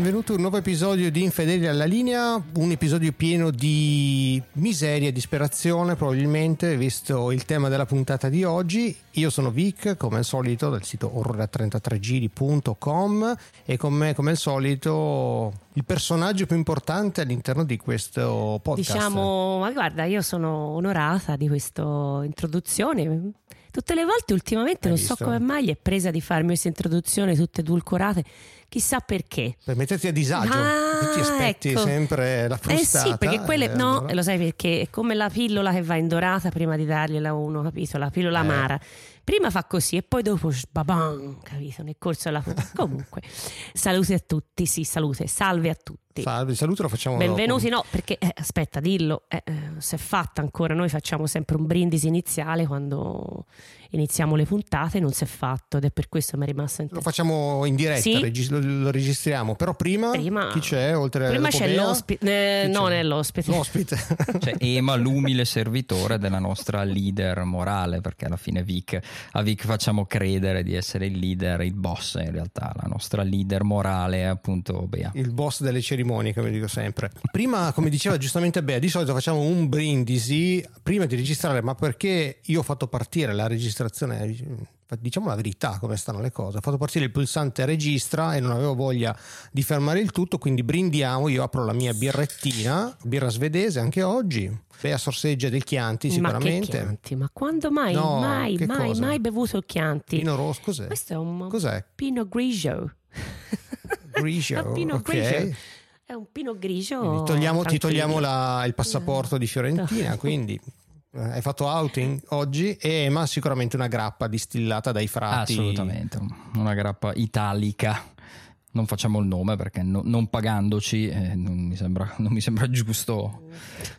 Benvenuto a un nuovo episodio di Infedeli alla linea, un episodio pieno di miseria e disperazione probabilmente, visto il tema della puntata di oggi. Io sono Vic, come al solito, dal sito orrora33giri.com e con me, come al solito, il personaggio più importante all'interno di questo podcast. Diciamo, ma guarda, io sono onorata di questa introduzione. Tutte le volte ultimamente Hai non visto? so come mai è presa di farmi queste introduzioni tutte edulcorate, chissà perché. Per metterti a disagio, Ah, ti aspetti ecco. sempre la frustata. Eh sì, perché quelle eh, no, allora- lo sai perché è come la pillola che va indorata prima di dargliela uno, capito? La pillola Eh. amara. Prima fa così e poi dopo babam, capito? Nel corso della Comunque, salute a tutti, sì, salute, salve a tutti. Salve, saluto lo facciamo Benvenuti, dopo. no, perché eh, aspetta, dillo, eh, eh, si è fatta ancora. Noi facciamo sempre un brindisi iniziale quando iniziamo le puntate, non si è fatto ed è per questo mi è rimasto in Lo testa. facciamo in diretta, Sì. regis- lo, lo registriamo, però prima, Prima- chi c'è oltre Prima c'è Bea? l'ospite, eh, no, c'è? non è l'ospite. L'ospite. Cioè, Ema, l'umile servitore della nostra leader morale, perché alla fine Vic, a Vic facciamo credere di essere il leader, il boss in realtà, la nostra leader morale è appunto Bea. il boss delle cerimonie, come dico sempre. Prima, come diceva giustamente Bea, di solito facciamo un brindisi prima di registrare, ma perché io ho fatto partire la registrazione, diciamo la verità come stanno le cose, ho fatto partire il pulsante registra e non avevo voglia di fermare il tutto, quindi brindiamo, io apro la mia birrettina, birra svedese anche oggi, Bea sorseggia del Chianti Ma sicuramente. Chianti? Ma quando mai, No, mai, mai, cosa? mai bevuto il Chianti? Pino rosso, cos'è? Questo è un Cos'è? Pinot Grigio. Grigio, Un Pinot ok. Grigio. È un Pinot Grigio. Togliamo- ti togliamo la- il passaporto di Fiorentina, quindi eh, hai fatto outing oggi e ma sicuramente una grappa distillata dai frati. Assolutamente, una grappa italica. Non facciamo il nome perché no- non pagandoci eh, non, mi sembra, non mi sembra giusto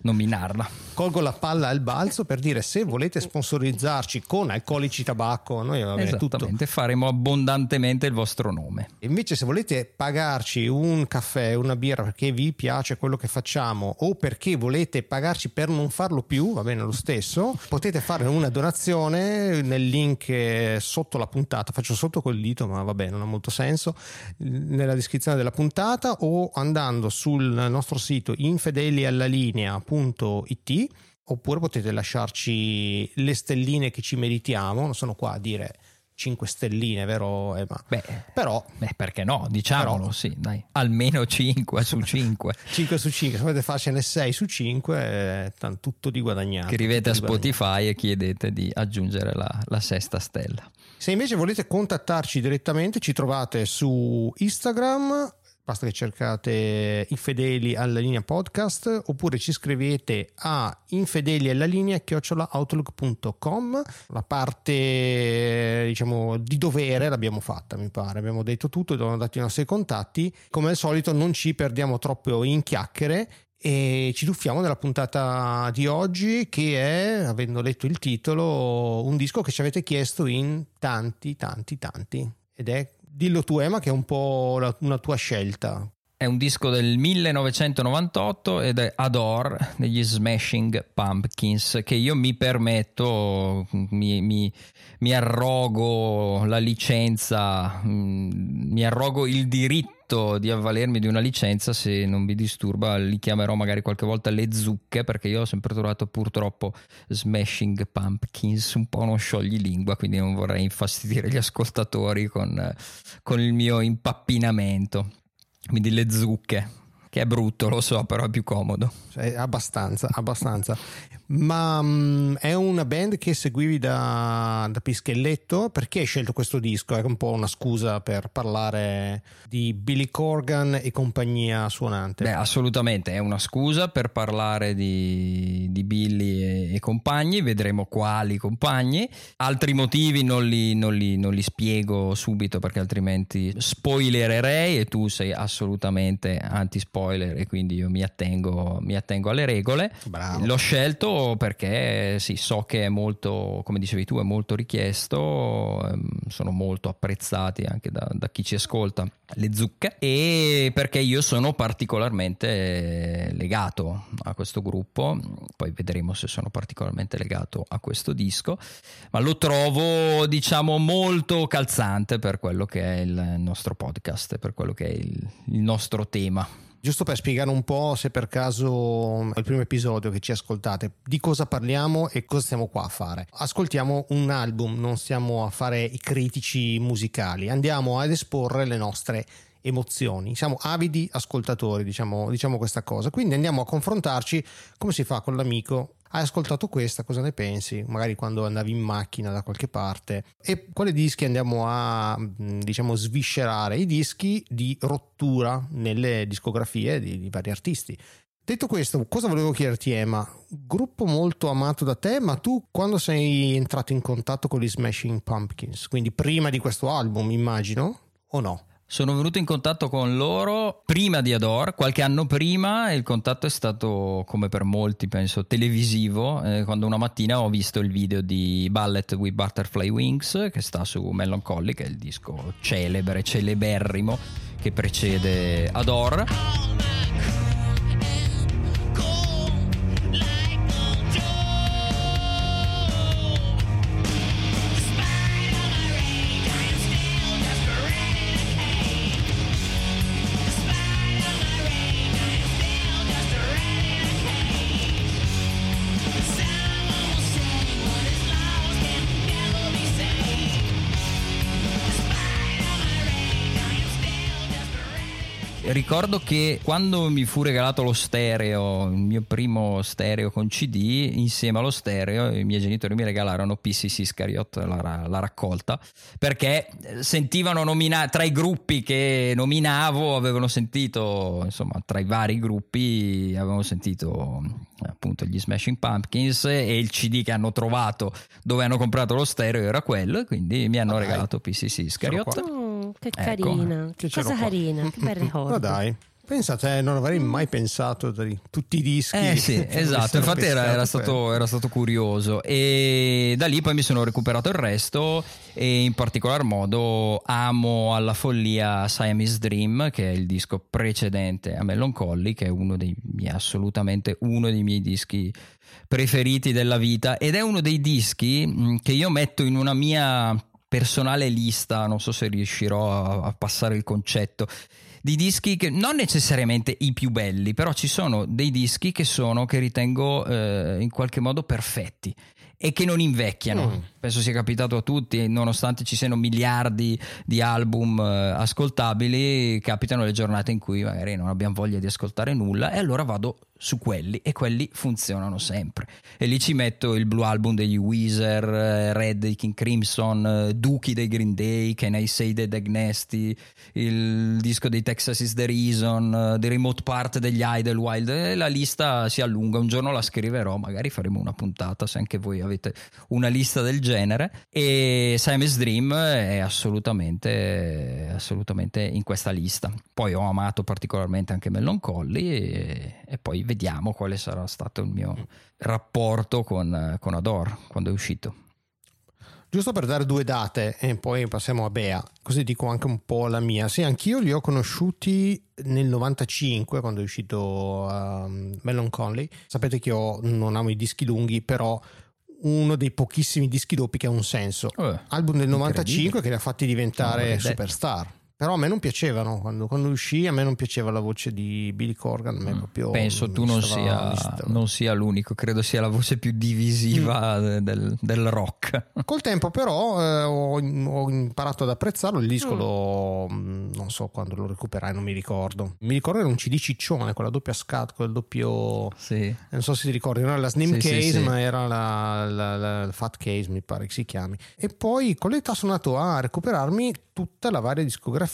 nominarla. Colgo la palla al balzo per dire se volete sponsorizzarci con alcolici tabacco, noi va bene tutto. Faremo abbondantemente il vostro nome. Invece se volete pagarci un caffè, una birra perché vi piace quello che facciamo o perché volete pagarci per non farlo più, va bene lo stesso, potete fare una donazione nel link sotto la puntata, faccio sotto col dito ma vabbè non ha molto senso, nella descrizione della puntata o andando sul nostro sito infedeliallalinea.it oppure potete lasciarci le stelline che ci meritiamo, non sono qua a dire 5 stelline, vero Emma? Beh, Però beh, perché no? Diciamolo, Però- sì, dai. Almeno 5 su 5. 5 su 5, se volete farcene 6 su 5, tanto tutto di guadagnato. Scrivete a di guadagnato. Spotify e chiedete di aggiungere la, la sesta stella. Se invece volete contattarci direttamente, ci trovate su Instagram. Basta che cercate infedeli alla linea podcast oppure ci scrivete a infedeli alla linea outlook.com la parte diciamo di dovere l'abbiamo fatta mi pare. Abbiamo detto tutto abbiamo dato i nostri contatti. Come al solito non ci perdiamo troppo in chiacchiere e ci tuffiamo nella puntata di oggi che è, avendo letto il titolo, un disco che ci avete chiesto in tanti, tanti, tanti. Ed è, dillo tu Emma, che è un po' la- una tua scelta. È un disco del 1998 ed è Adore degli Smashing Pumpkins che io mi permetto, mi, mi- mi arrogo la licenza, mm, mi arrogo il diritto di avvalermi di una licenza se non vi disturba li chiamerò magari qualche volta le zucche perché io ho sempre trovato purtroppo Smashing Pumpkins un po' uno scioglilingua quindi non vorrei infastidire gli ascoltatori con, con il mio impappinamento quindi le zucche, che è brutto, lo so, però è più comodo. Cioè, abbastanza, abbastanza. Ma mm, è una band che seguivi da, da Pischelletto? Perché hai scelto questo disco? È un po' una scusa per parlare di Billy Corgan e compagnia suonante. Beh, assolutamente, è una scusa per parlare di, di Billy e, e compagni, vedremo quali compagni. Altri motivi non li, non li- non li spiego subito perché altrimenti spoilererei e tu sei assolutamente anti-spoiler spoiler e quindi io mi attengo, mi attengo alle regole. Bravo. L'ho scelto perché sì, so che è molto, come dicevi tu, è molto richiesto, ehm, sono molto apprezzati anche da, da chi ci ascolta le zucche e perché io sono particolarmente legato a questo gruppo, poi vedremo se sono particolarmente legato a questo disco, ma lo trovo diciamo molto calzante per quello che è il nostro podcast, per quello che è il, il nostro tema. Giusto per spiegare un po', se per caso è il primo episodio che ci ascoltate, di cosa parliamo e cosa stiamo qua a fare. Ascoltiamo un album, non stiamo a fare i critici musicali, andiamo ad esporre le nostre emozioni. Siamo avidi ascoltatori, diciamo, diciamo questa cosa. Quindi andiamo a confrontarci come si fa con l'amico hai ascoltato questa, cosa ne pensi? Magari quando andavi in macchina da qualche parte. E quali dischi andiamo a, diciamo, sviscerare? I dischi di rottura nelle discografie di, di vari artisti. Detto questo, cosa volevo chiederti, Emma? Gruppo molto amato da te, ma tu quando sei entrato in contatto con gli Smashing Pumpkins? Quindi prima di questo album, immagino, o no? Sono venuto in contatto con loro prima di Adore, qualche anno prima, e il contatto è stato, come per molti, penso, televisivo, eh, quando una mattina ho visto il video di Ballet with Butterfly Wings, che sta su Melancholy, che è il disco celebre, celeberrimo, che precede Adore. Ricordo che quando mi fu regalato lo stereo, il mio primo stereo con CD, insieme allo stereo i miei genitori mi regalarono PCC Iscariot, la, la raccolta, perché sentivano nominare, tra i gruppi che nominavo, avevano sentito, insomma, tra i vari gruppi, avevano sentito appunto gli Smashing Pumpkins e il CD che hanno trovato dove hanno comprato lo stereo era quello, quindi mi hanno okay. regalato PCC Iscariot che ecco. carina, che cosa carina, che bel ricordo. Ma dai. Pensate, non avrei mai pensato di tutti i dischi. Eh sì, esatto, infatti era, era, stato, era, stato, curioso e da lì poi mi sono recuperato il resto e in particolar modo amo alla follia Siamese Dream che è il disco precedente a Melancholy che è uno dei miei, assolutamente uno dei miei dischi preferiti della vita ed è uno dei dischi che io metto in una mia personale lista, non so se riuscirò a, a passare il concetto, di dischi che non necessariamente i più belli, però ci sono dei dischi che sono, che ritengo eh, in qualche modo perfetti e che non invecchiano. Mm. Penso sia capitato a tutti, nonostante ci siano miliardi di album eh, ascoltabili, capitano le giornate in cui magari non abbiamo voglia di ascoltare nulla e allora vado su quelli e quelli funzionano sempre. E lì ci metto il Blue Album degli Weezer, eh, Red dei King Crimson, eh, Dookie dei Green Day, Can I Say the Dag Nasty, il disco dei Texas is the Reason, The Remote Part degli Idlewild. E la lista si allunga, un giorno la scriverò, magari faremo una puntata se anche voi avete una lista del genere. E Simon's Dream è assolutamente, assolutamente in questa lista. Poi ho amato particolarmente anche Mellon Collie e, e poi vediamo quale sarà stato il mio rapporto con, con Ador quando è uscito. Giusto per dare due date e poi passiamo a Bea, così dico anche un po' la mia. Sì, anch'io li ho conosciuti nel 95 quando è uscito um, Melon Conley. Sapete che io non amo i dischi lunghi, però uno dei pochissimi dischi doppi che ha un senso. Eh, Album del 95 che li ha fatti diventare superstar. Però a me non piacevano quando, quando, uscì, a me non piaceva la voce di Billy Corgan. Mm. Penso tu non sia, non sia, l'unico, credo sia la voce più divisiva mm. del, del, rock. Col tempo, però, eh, ho, ho, imparato ad apprezzarlo. Il disco mm. lo mm, non so quando lo recuperai, non mi ricordo. Mi ricordo era un CD ciccione con la doppia scat, con il doppio. Sì. Non so se ti ricordi, non era la Slim sì, Case, sì, ma era la, la, la, la, Fat Case, mi pare che si chiami. E poi con l'età sono andato a recuperarmi tutta la varia discografia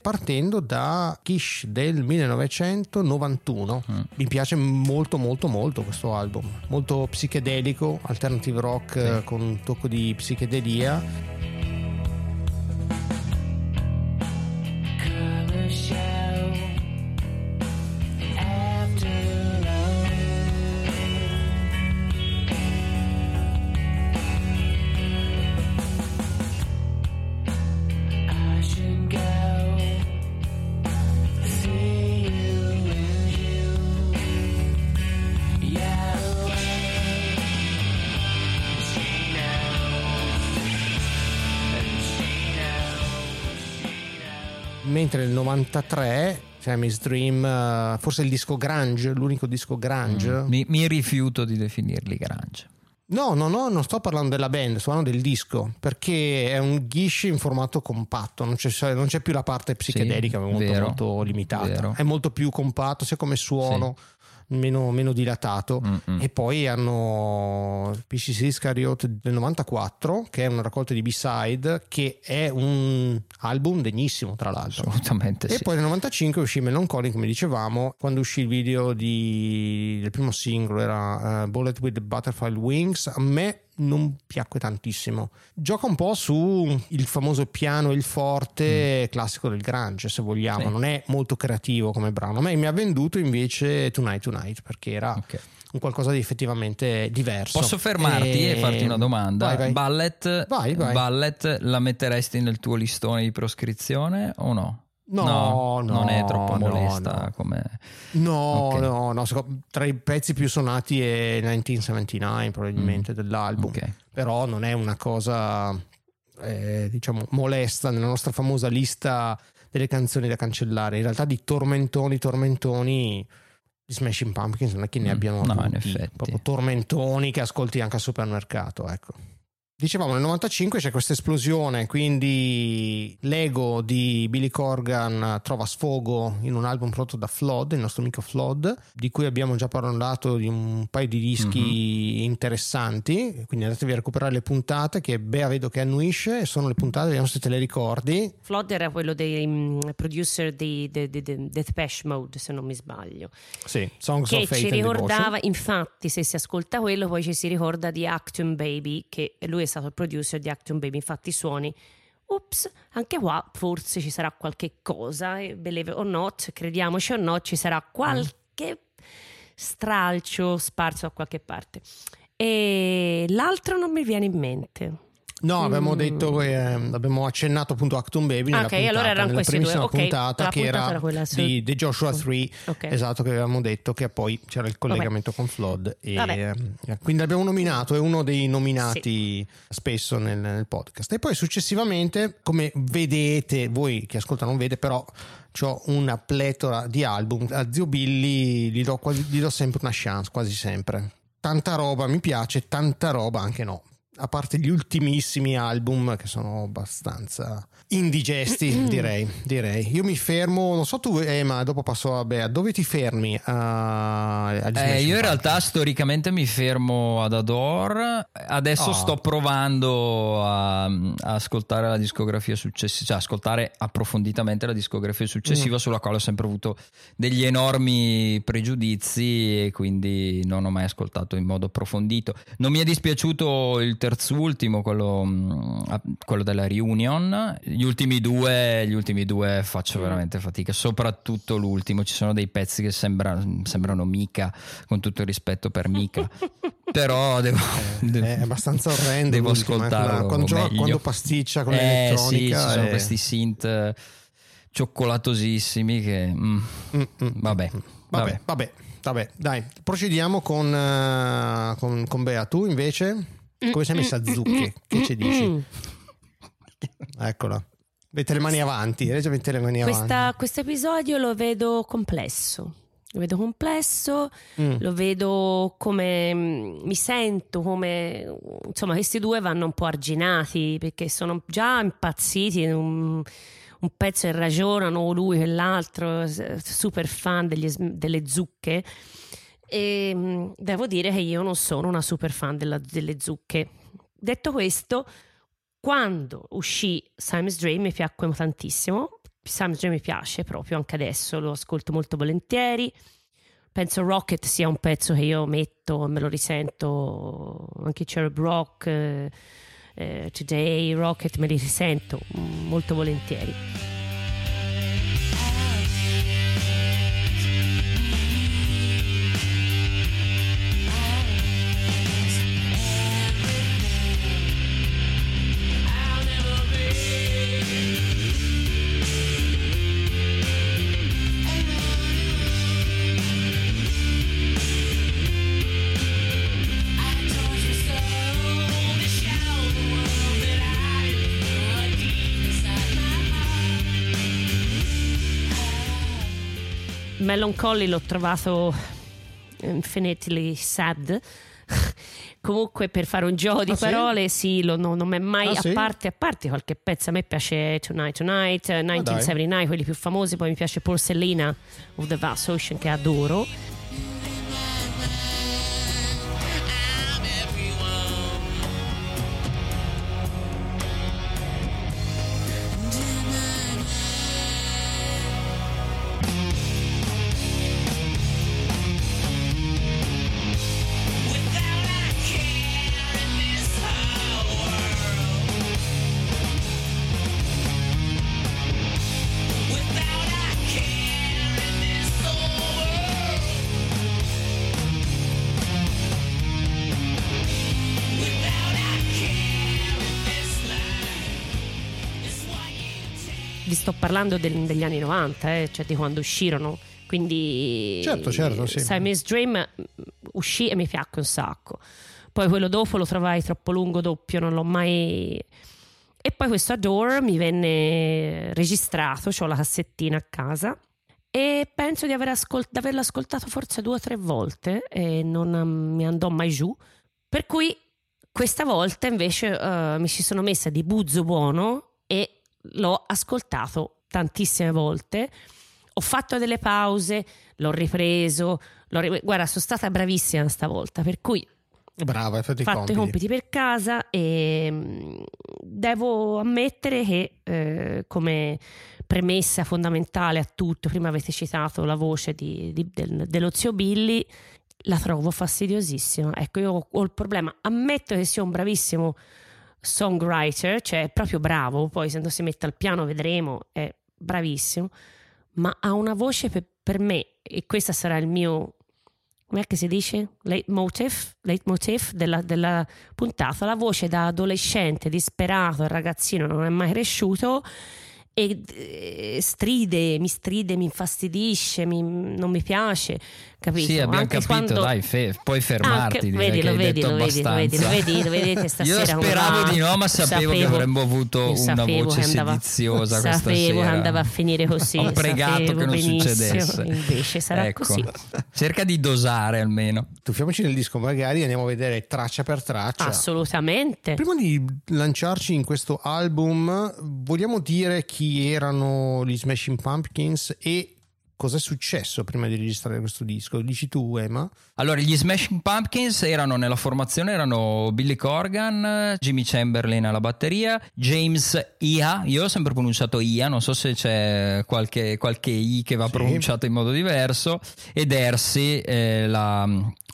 partendo da Kish del 1991. Mm. Mi piace molto molto molto questo album, molto psichedelico, alternative rock sì. con un tocco di psichedelia. Mentre nel 93 Sammy's Dream, eh, forse il disco grunge, l'unico disco grunge. Mm. Mi, mi rifiuto di definirli grunge. No, no, no, non sto parlando della band, sto parlando del disco, perché è un ghish in formato compatto, non c'è, non c'è più la parte psichedelica Sì, molto, vero, molto limitata, vero. è molto più compatto sia come suono, meno, meno dilatato. Mm-mm. E poi hanno PCC Iscariot del 94, che è una raccolta di B-side, che è un album degnissimo tra l'altro. Assolutamente E sì. poi nel 95 uscì Melancholy, come dicevamo, quando uscì il video di- del primo singolo, era eh, Bullet with the Butterfly Wings. A me non piacque tantissimo. Gioca un po' su il famoso piano e il forte classico del grunge, se vogliamo. Mm. Sì. Non è molto creativo come brano. A me mi ha venduto invece Tonight Tonight perché era Ok. un qualcosa di effettivamente diverso. Posso fermarti e, farti una domanda? Vai, vai. Ballet, Vai, vai. Ballet la metteresti nel tuo listone di proscrizione o no? No, no, non è troppo molesta no. come... No, Ok. no, no, tra i pezzi più suonati è 1979 probabilmente dell'album, Ok. però non è una cosa eh, diciamo molesta nella nostra famosa lista delle canzoni da cancellare. In realtà di tormentoni, tormentoni di Smashing Pumpkins non è che ne Mm, abbiano no, in avuti, effetti. proprio tormentoni che ascolti anche al supermercato, ecco. Dicevamo nel 95 c'è questa esplosione, quindi l'ego di Billy Corgan trova sfogo in un album prodotto da Flood, il nostro amico Flood, di cui abbiamo già parlato di un paio di dischi interessanti, quindi andatevi a recuperare le puntate che Bea vedo che annuisce, sono le puntate, vediamo se te le ricordi. Flood era quello dei mm, producer di, di, di, di Deathpesh Mode, se non mi sbaglio. Sì, Songs che of Fate ci ricordava, infatti, se si ascolta quello, poi ci si ricorda di Actum Baby, che lui è stato il producer di Actum Baby. Infatti, i suoni, ups, anche qua forse ci sarà qualche cosa, e believe or not, crediamoci o no, ci sarà qualche stralcio sparso da qualche parte. E l'altro non mi viene in mente. No, abbiamo Mm. detto che ehm, abbiamo accennato appunto a Actum Baby nella Ok, puntata, allora erano questi due. primissima Ok, puntata che puntata era, era quella su- di The Joshua 3 Ok. esatto che avevamo detto che poi c'era il collegamento con Flood e Vabbè. ehm, quindi l'abbiamo nominato è uno dei nominati spesso nel, nel podcast e poi successivamente come vedete voi che ascolta non vede però ho una pletora di album a Zio Billy gli do, gli do sempre una chance quasi sempre tanta roba mi piace tanta roba anche no a parte gli ultimissimi album che sono abbastanza indigesti, direi, direi. Io mi fermo, non so tu, eh, ma dopo passo a Bea, dove ti fermi? a- agli Eh, io in realtà storicamente mi fermo ad Adore, adesso Ah. sto provando a, a ascoltare la discografia successiva, cioè ascoltare approfonditamente la discografia successiva Mm. sulla quale ho sempre avuto degli enormi pregiudizi e quindi non ho mai ascoltato in modo approfondito. Non mi è dispiaciuto il terzultimo, quello, mm, quello della reunion, gli ultimi due, gli ultimi due faccio Mm. veramente fatica, soprattutto l'ultimo, ci sono dei pezzi che sembra- sembrano mica, con tutto il rispetto per mica, però devo, devo- è abbastanza orrendo devo eh, ascoltarlo quando, gioca- quando pasticcia con eh, l'elettronica sì, ci sono eh, questi synth eh, cioccolatosissimi che mm, mm, mm, vabbè, Vabbè, vabbè. vabbè, vabbè, dai, procediamo con, eh, con, con Bea. Tu invece, come sei messa a zucche? Che ci dici? Mm. Eccola. Mette le mani avanti, Regia mette le mani avanti. Questo episodio lo vedo complesso. Lo vedo complesso, Mm. lo vedo come mm, mi sento come insomma questi due vanno un po' arginati perché sono già impazziti un, un pezzo e ragionano lui e l'altro super fan degli delle zucche e mm, devo dire che io non sono una super fan della- delle zucche detto questo quando uscì Simon's Dream mi piacque tantissimo. Simon's Dream mi piace proprio anche adesso lo ascolto molto volentieri. Penso Rocket sia un pezzo che io metto e me lo risento anche Cherub Rock eh, eh, Today Rocket me li risento molto volentieri Melancholy l'ho trovato infinitely sad. Comunque per fare un gioco di Ah, sì? parole sì, lo- no, non mi è mai Ah, a, sì? parte, a parte qualche pezzo, a me piace Tonight Tonight, eh, 1979, quelli più famosi, poi mi piace Porcellina of the Vast Ocean che adoro. Sto parlando del- degli anni 90, eh, cioè di quando uscirono. Quindi Certo, certo, sì. Simon's Dream mm, uscì e mi piacque un sacco. Poi quello dopo lo trovai troppo lungo doppio, non l'ho mai. E poi questo Adore mi venne registrato, ho la cassettina a casa e penso di, aver ascol- di averlo ascoltato forse due o tre volte e non mm, mi andò mai giù. Per cui questa volta invece eh, mi ci sono messa di buzzo buono l'ho ascoltato tantissime volte. Ho fatto delle pause, l'ho ripreso. l'ho ri- Guarda, sono stata bravissima stavolta, per cui Brava, hai fatto i fatto compiti. i compiti per casa e mm, devo ammettere che eh, come premessa fondamentale a tutto, prima avete citato la voce di- di- del- dello zio Billy, la trovo fastidiosissima. Ecco, io ho il problema, ammetto che sia un bravissimo songwriter, cioè è proprio bravo, poi se non si mette al piano vedremo, è bravissimo, ma ha una voce per, per me, e questo sarà il mio com'è che si dice? Leitmotiv, leitmotiv della, della puntata, la voce da adolescente disperato, il ragazzino non è mai cresciuto e eh, stride, mi stride, mi infastidisce, mi- non mi piace, capito? Sì, abbiamo Anche capito, quando- dai, fe- puoi fermarti. Anche- direi vedi, che lo hai vedi, detto lo vedi, lo vedi, lo abbastanza. vedi, lo vedete stasera Io speravo di no, ma sapevo, che avremmo avuto una sapevo voce andava- sediziosa questa Sapevo che sera. andava a finire così. Ho pregato sapevo che non succedesse. Invece sarà Ecco. così. Cerca di dosare almeno. Tuffiamoci nel disco, magari andiamo a vedere traccia per traccia. Assolutamente. Prima di lanciarci in questo album, vogliamo dire chi erano gli Smashing Pumpkins e cosa è successo prima di registrare questo disco? Dici tu, Emma? Allora, gli Smashing Pumpkins erano nella formazione, erano Billy Corgan, Jimmy Chamberlain alla batteria, James Ia, io ho sempre pronunciato Ia, non so se c'è qualche, qualche I che va Sì. pronunciato in modo diverso, e Darcy, eh, la,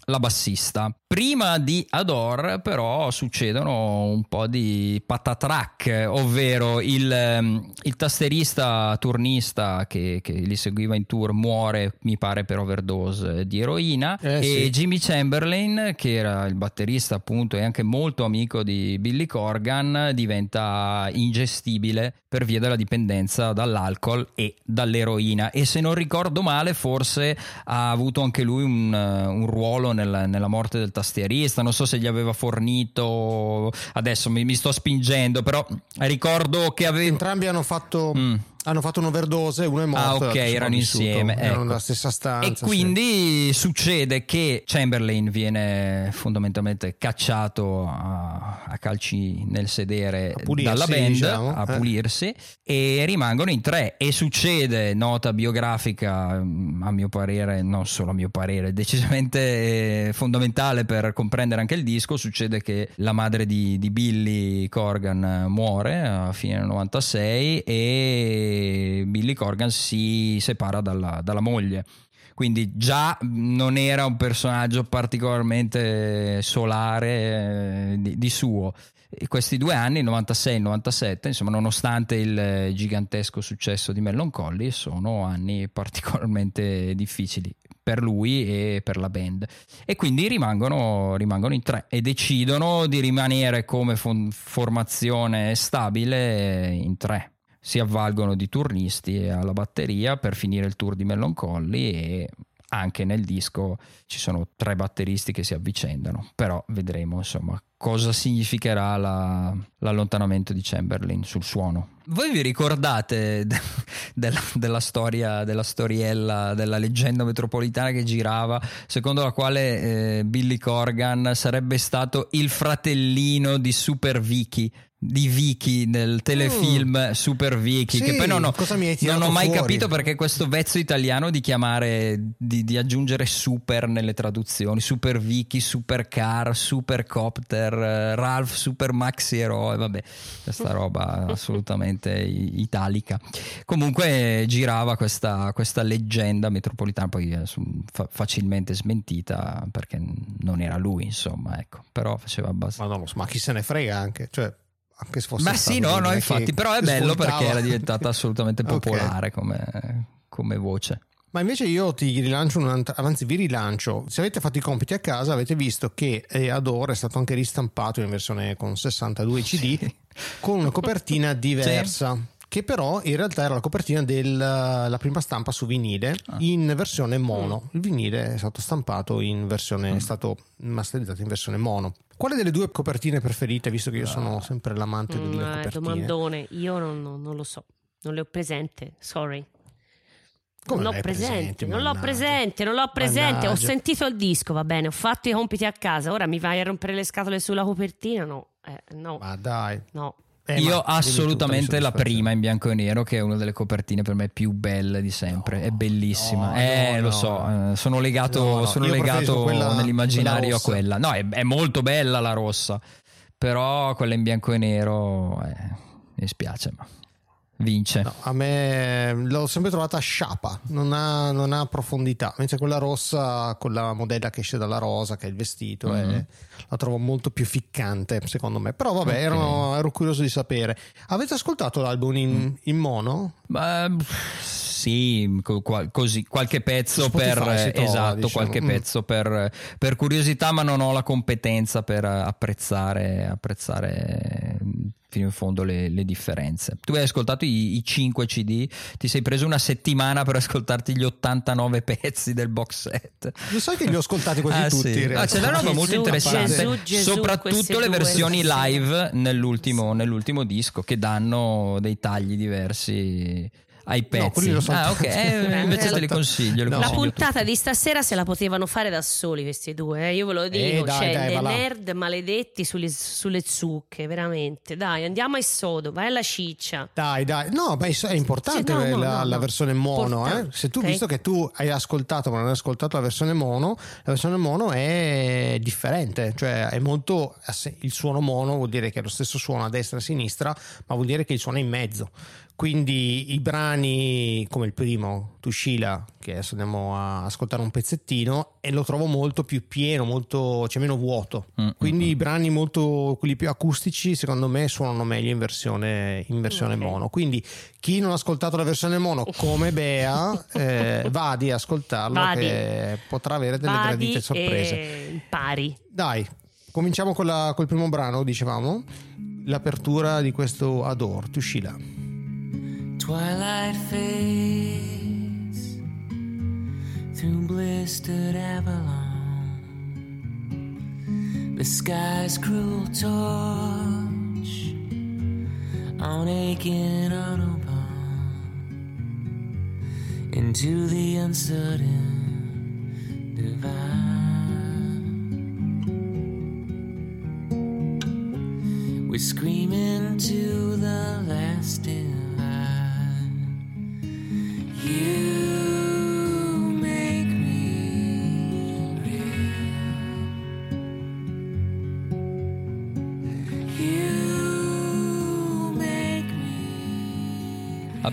la bassista. Prima di Adore però succedono un po' di patatrack, ovvero il, ehm, il tasterista turnista che, che li seguiva in tour muore, mi pare per overdose di eroina, Eh, e sì. Jimmy Chamberlain, che era il batterista appunto e anche molto amico di Billy Corgan, diventa ingestibile per via della dipendenza dall'alcol e dall'eroina e se non ricordo male forse ha avuto anche lui un, un ruolo nella, nella morte del tastierista, non so se gli aveva fornito, adesso mi, mi sto spingendo, però ricordo che aveva... Entrambi hanno fatto, Mm. Hanno fatto un'overdose, uno è morto. Ah, ok, erano insieme, Erano ecco. nella stessa stanza. E sì. quindi succede che Chamberlain viene fondamentalmente cacciato a, a calci nel sedere pulirsi, dalla band diciamo, a eh. pulirsi e rimangono in tre e succede nota biografica mm, a mio parere non solo a mio parere decisamente eh, fondamentale per comprendere anche il disco succede che la madre di, di Billy Corgan eh, muore a fine del 96 e Billy Corgan si separa dalla, dalla moglie quindi già non era un personaggio particolarmente solare eh, di, di suo. E questi due anni, 96 e 97, insomma, nonostante il gigantesco successo di Mellon Collie, sono anni particolarmente difficili per lui e per la band. E quindi rimangono, rimangono in tre e decidono di rimanere come fon- formazione stabile in tre si avvalgono di turnisti alla batteria per finire il tour di Mellon Collie e anche nel disco ci sono tre batteristi che si avvicendano, però vedremo insomma cosa significherà la- l'allontanamento di Chamberlain sul suono. Voi vi ricordate della, della, storia, della storiella, della leggenda metropolitana che girava, secondo la quale eh, Billy Corgan sarebbe stato il fratellino di Super Vicky di Vicky nel telefilm mm. Super Vicky sì, che poi non ho, non ho mai fuori? capito perché questo vezzo italiano di chiamare di, di, aggiungere super nelle traduzioni Super Vicky, Super Car, Super Copter Ralph Super Maxi Eroe vabbè questa roba assolutamente italica comunque girava questa, questa leggenda metropolitana poi eh, fa, facilmente smentita perché non era lui insomma ecco però faceva abbastanza ma, so, ma chi se ne frega anche cioè anche se fosse Ma sì, no, no, infatti, però è bello perché era diventata assolutamente popolare okay. come, come, voce. Ma invece io ti rilancio un'altra, anzi vi rilancio, se avete fatto i compiti a casa avete visto che eh, Adore è stato anche ristampato in versione con 62 CD sì. con una copertina diversa. Sì che però in realtà era la copertina della prima stampa su vinile ah. in versione mono. Il vinile è stato stampato in versione, mm. è stato masterizzato in versione mono. Quale delle due copertine preferite, visto che io sono ah. sempre l'amante delle mm, copertine? Domandone, io non, non, non, lo so, non le ho presente, sorry. Come non l'ho presente, presente non l'ho presente, non l'ho presente, mannaggia. ho sentito il disco, va bene, ho fatto i compiti a casa, ora mi vai a rompere le scatole sulla copertina? No, eh, no. Ma dai. No. Eh, Io assolutamente la prima in bianco e nero, che è una delle copertine per me più belle di sempre. No, è bellissima. No, eh, no, lo so, eh, sono legato, sono legato quella, nell'immaginario quella a quella. No, è, è, molto bella la rossa, però quella in bianco e nero eh, mi spiace. Ma vince. No, a me l'ho sempre trovata sciapa, non ha, non ha, profondità, mentre quella rossa con la modella che esce dalla rosa, che è il vestito, mm-hmm. è, la trovo molto più ficcante secondo me. Però vabbè, okay. ero, ero, curioso di sapere. Avete ascoltato l'album in, mm. in mono? Beh, sì, così, qualche pezzo per trova, esatto, diciamo. qualche mm. pezzo per, per, curiosità, ma non ho la competenza per apprezzare, apprezzare fino in fondo le, le differenze. Tu hai ascoltato i, i, 5 CD, ti sei preso una settimana per ascoltarti gli 89 pezzi del box set. Lo sai che li ho ascoltati quasi ah, tutti. Sì. Ah, c'è una roba molto interessante, Gesù, Gesù, soprattutto le versioni live nell'ultimo, nell'ultimo disco che danno dei tagli diversi ai pezzi. No, ah, ok, eh, invece te li consiglio. No. La puntata di stasera se la potevano fare da soli questi due, eh. io ve lo dico, eh, dai, cioè dai, dei nerd maledetti sulle, sulle, zucche, veramente. Dai, andiamo a sodo, vai alla ciccia. Dai, dai, no, beh, è importante cioè, no, la, no, la, versione mono, eh. Se tu, okay. visto che tu hai ascoltato, ma non hai ascoltato la versione mono, la versione mono è differente, cioè è molto, il suono mono vuol dire che è lo stesso suono a destra e a sinistra, ma vuol dire che il suono è in mezzo quindi i brani come il primo, Tushila, che adesso andiamo a ascoltare un pezzettino, e lo trovo molto più pieno, molto, c'è meno vuoto. Mm-hmm. Quindi i brani molto, quelli più acustici, secondo me, suonano meglio in versione, in versione okay. mono. Quindi chi non ha ascoltato la versione mono come Bea, eh, vadi a ascoltarlo, vadi. che potrà avere delle vadi gradite sorprese. Pari. Dai, cominciamo con la, col primo brano, dicevamo, l'apertura di questo Adore, Tushila. Twilight fades through blistered Avalon. The sky's cruel torch on aching autobahn into the uncertain divine. We scream into the lasting.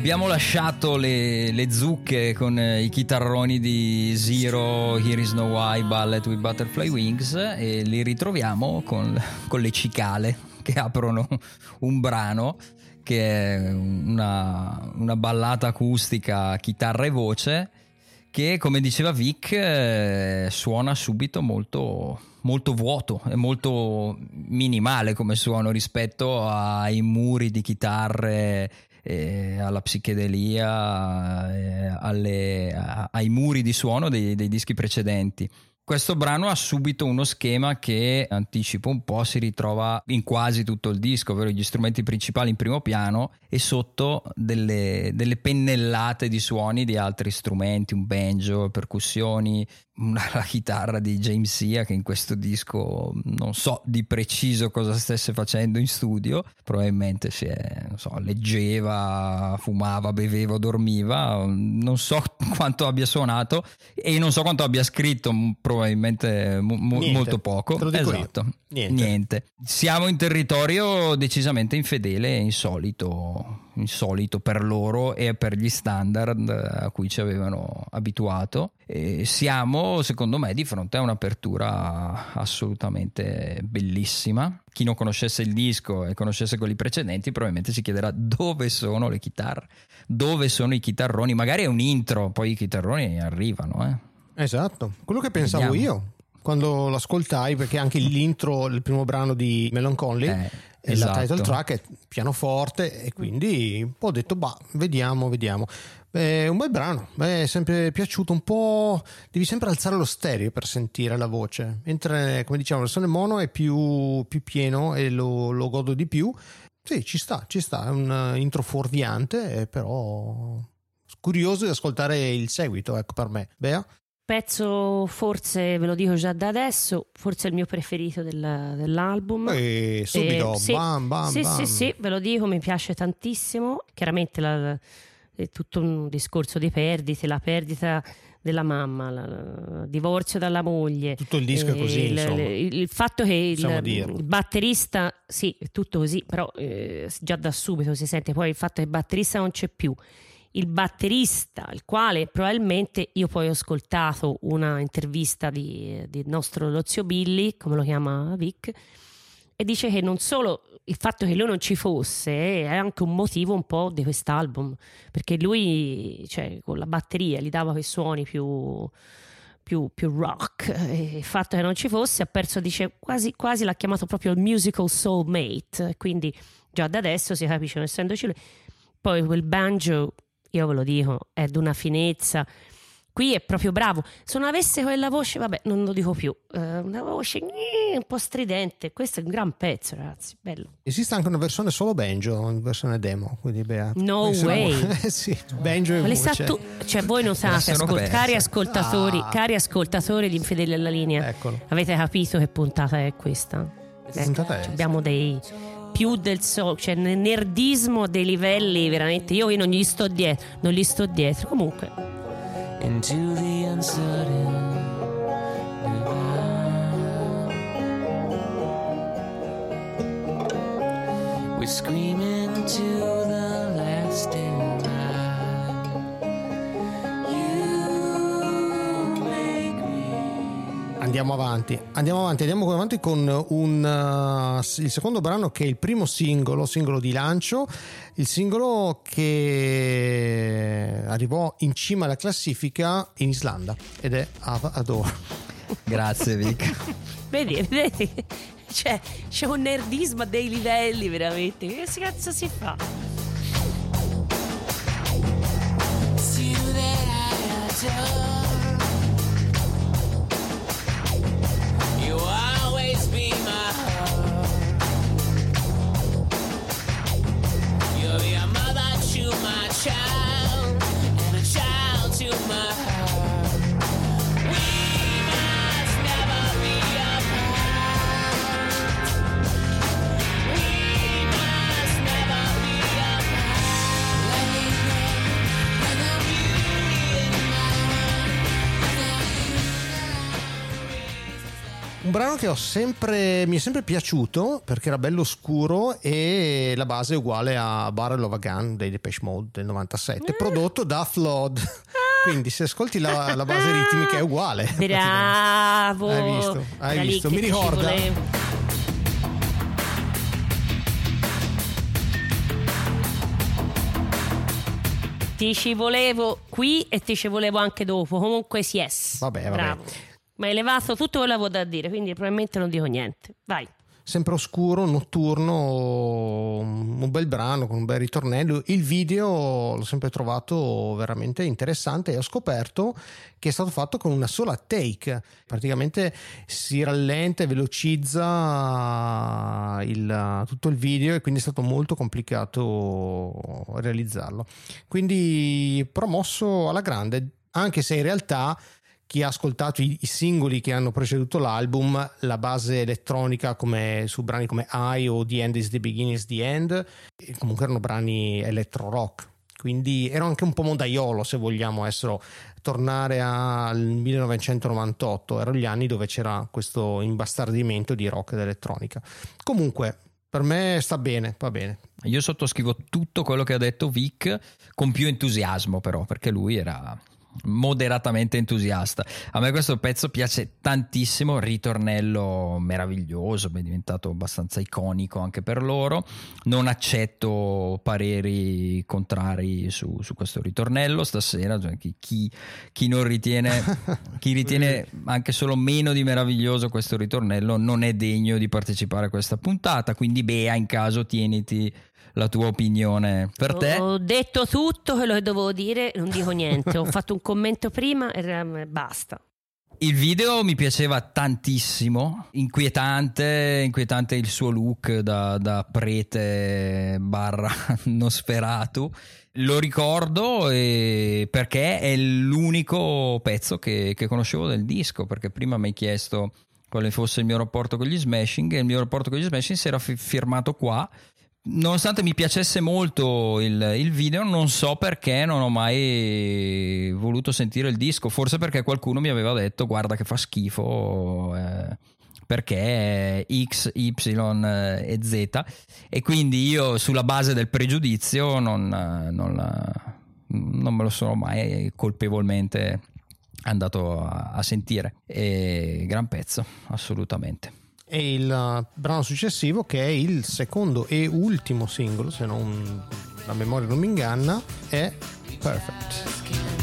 Abbiamo lasciato le, le, zucche con eh, i chitarroni di Zero, Here is No Why, Ballet with Butterfly Wings e li ritroviamo con, con le cicale che aprono un brano che è una, una ballata acustica, chitarra e voce che come diceva Vic eh, suona subito molto, molto vuoto e molto minimale come suono rispetto ai muri di chitarre eh, alla psichedelia, eh, alle, a, ai muri di suono dei, dei, dischi precedenti. Questo brano ha subito uno schema che anticipo un po', si ritrova in quasi tutto il disco, ovvero gli strumenti principali in primo piano e sotto delle, delle pennellate di suoni di altri strumenti, un banjo, percussioni, una, la chitarra di James Sia che in questo disco non so di preciso cosa stesse facendo in studio, probabilmente si è, so, leggeva, fumava, beveva, dormiva, non so quanto abbia suonato e non so quanto abbia scritto probabilmente mo- molto poco. Esatto. Niente. Niente. Siamo in territorio decisamente infedele e insolito, insolito per loro e per gli standard a cui ci avevano abituato. E siamo, secondo me, di fronte a un'apertura assolutamente bellissima. Chi non conoscesse il disco e conoscesse quelli precedenti, probabilmente si chiederà dove sono le chitarre, dove sono i chitarroni. Magari è un intro, poi i chitarroni arrivano. Eh. Esatto, quello che pensavo Vediamo. io quando l'ascoltai, perché anche l'intro, il primo brano di Melancholy, Eh, e esatto. la title track è pianoforte e quindi ho detto, bah, vediamo, vediamo. È un bel brano, mi è sempre piaciuto un po', devi sempre alzare lo stereo per sentire la voce, mentre come diciamo la versione mono è più, più pieno e lo, lo godo di più. Sì, ci sta, ci sta, è un intro fuorviante, eh, però curioso di ascoltare il seguito, ecco per me. Bea? Pezzo forse, ve lo dico già da adesso, forse il mio preferito del- dell'album. E subito, Eh, sì, bam, bam, sì, bam. sì, sì, ve lo dico, mi piace tantissimo. Chiaramente la- è tutto un discorso di perdite, la perdita della mamma, il divorzio dalla moglie. Tutto il disco è eh, così, il, il- il fatto che il, il batterista, sì, è tutto così, però eh, già da subito si sente poi il fatto che il batterista non c'è più. Il batterista, il quale probabilmente io poi ho ascoltato una intervista di, di nostro lo zio Billy, come lo chiama Vic, e dice che non solo il fatto che lui non ci fosse è anche un motivo un po' di quest'album, perché lui cioè, con la batteria gli dava quei suoni più, più, più rock e il fatto che non ci fosse ha perso, dice, quasi, quasi l'ha chiamato proprio il musical soulmate, quindi già da adesso si capisce, non essendoci lui. Poi quel banjo, io ve lo dico, è di una finezza. Qui è proprio bravo. Se non avesse quella voce, vabbè, non lo dico più. eh, una voce eh, un po' stridente. Questo è un gran pezzo, ragazzi. Bello. Esiste anche una versione solo banjo, una versione demo, quindi Bea. No Eh, se no- way. Eh sì, banjo e sa voce. tu- cioè, voi notate, sono ascol- perse. cari ascoltatori, Ah. cari ascoltatori di Infedeli alla linea, Eccolo. avete capito che puntata è questa? puntata è? Abbiamo dei più del so, cioè nerdismo dei livelli veramente. Io, non gli sto dietro, non gli sto dietro. Comunque, into the uncertain. divide. We're screaming to the lasting light. Andiamo avanti, andiamo avanti, andiamo avanti con un, uh, il secondo brano che è il primo singolo, singolo di lancio, il singolo che arrivò in cima alla classifica in Islanda ed è Ava Adore. Grazie Vic. vedi, vedi, cioè, c'è un nerdismo a dei livelli veramente. Che cazzo si fa? You that I adore. You brano che ho sempre, mi è sempre piaciuto perché era bello scuro e la base è uguale a Barrel of a Gun dei Depeche Mode del 97, prodotto da Flood. Quindi se ascolti la, la base ritmica è uguale. Bravo! Hai visto? Hai Era visto? Mi ricorda. Ti ci volevo qui e ti ci volevo anche dopo. Comunque yes. Vabbè, vabbè. Bravo. Ma hai levato tutto quello che avevo da dire, quindi probabilmente non dico niente. Vai. sempre oscuro, notturno, un bel brano con un bel ritornello. Il video l'ho sempre trovato veramente interessante e ho scoperto che è stato fatto con una sola take. Praticamente si rallenta e velocizza il- tutto il video e quindi è stato molto complicato realizzarlo. Quindi promosso alla grande, anche se in realtà chi ha ascoltato i, i singoli che hanno preceduto l'album, la base elettronica come su brani come I o The End is the Beginning is the End, comunque erano brani electro rock. Quindi ero anche un po' modaiolo se vogliamo essere, tornare al 1998, erano gli anni dove c'era questo imbastardimento di rock ed elettronica. Comunque, per me sta bene, va bene. Io sottoscrivo tutto quello che ha detto Vic con più entusiasmo però, perché lui era moderatamente entusiasta. A me questo pezzo piace tantissimo, ritornello meraviglioso, è diventato abbastanza iconico anche per loro. Non accetto pareri contrari su, su questo ritornello stasera, cioè chi, chi- chi non ritiene, chi ritiene anche solo meno di meraviglioso questo ritornello non è degno di partecipare a questa puntata, quindi Bea in caso tieniti la tua opinione per te. Ho detto tutto quello che dovevo dire, non dico niente. Ho fatto un commento prima e basta. Il video mi piaceva tantissimo, inquietante, inquietante il suo look da, da prete barra Nosferatu. Lo ricordo perché è l'unico pezzo che, che conoscevo del disco, perché prima mi hai chiesto quale fosse il mio rapporto con gli Smashing e il mio rapporto con gli Smashing si era fi- firmato qua. Nonostante mi piacesse molto il, il video, non so perché non ho mai voluto sentire il disco. Forse perché qualcuno mi aveva detto: Guarda, che fa schifo. eh, perché X, Y e Z. E quindi io, sulla base del pregiudizio, non, non non me lo sono mai colpevolmente andato a, a sentire. E gran pezzo, assolutamente. E il uh, brano successivo, che è il secondo e ultimo singolo, se non la memoria non mi inganna, è Perfect.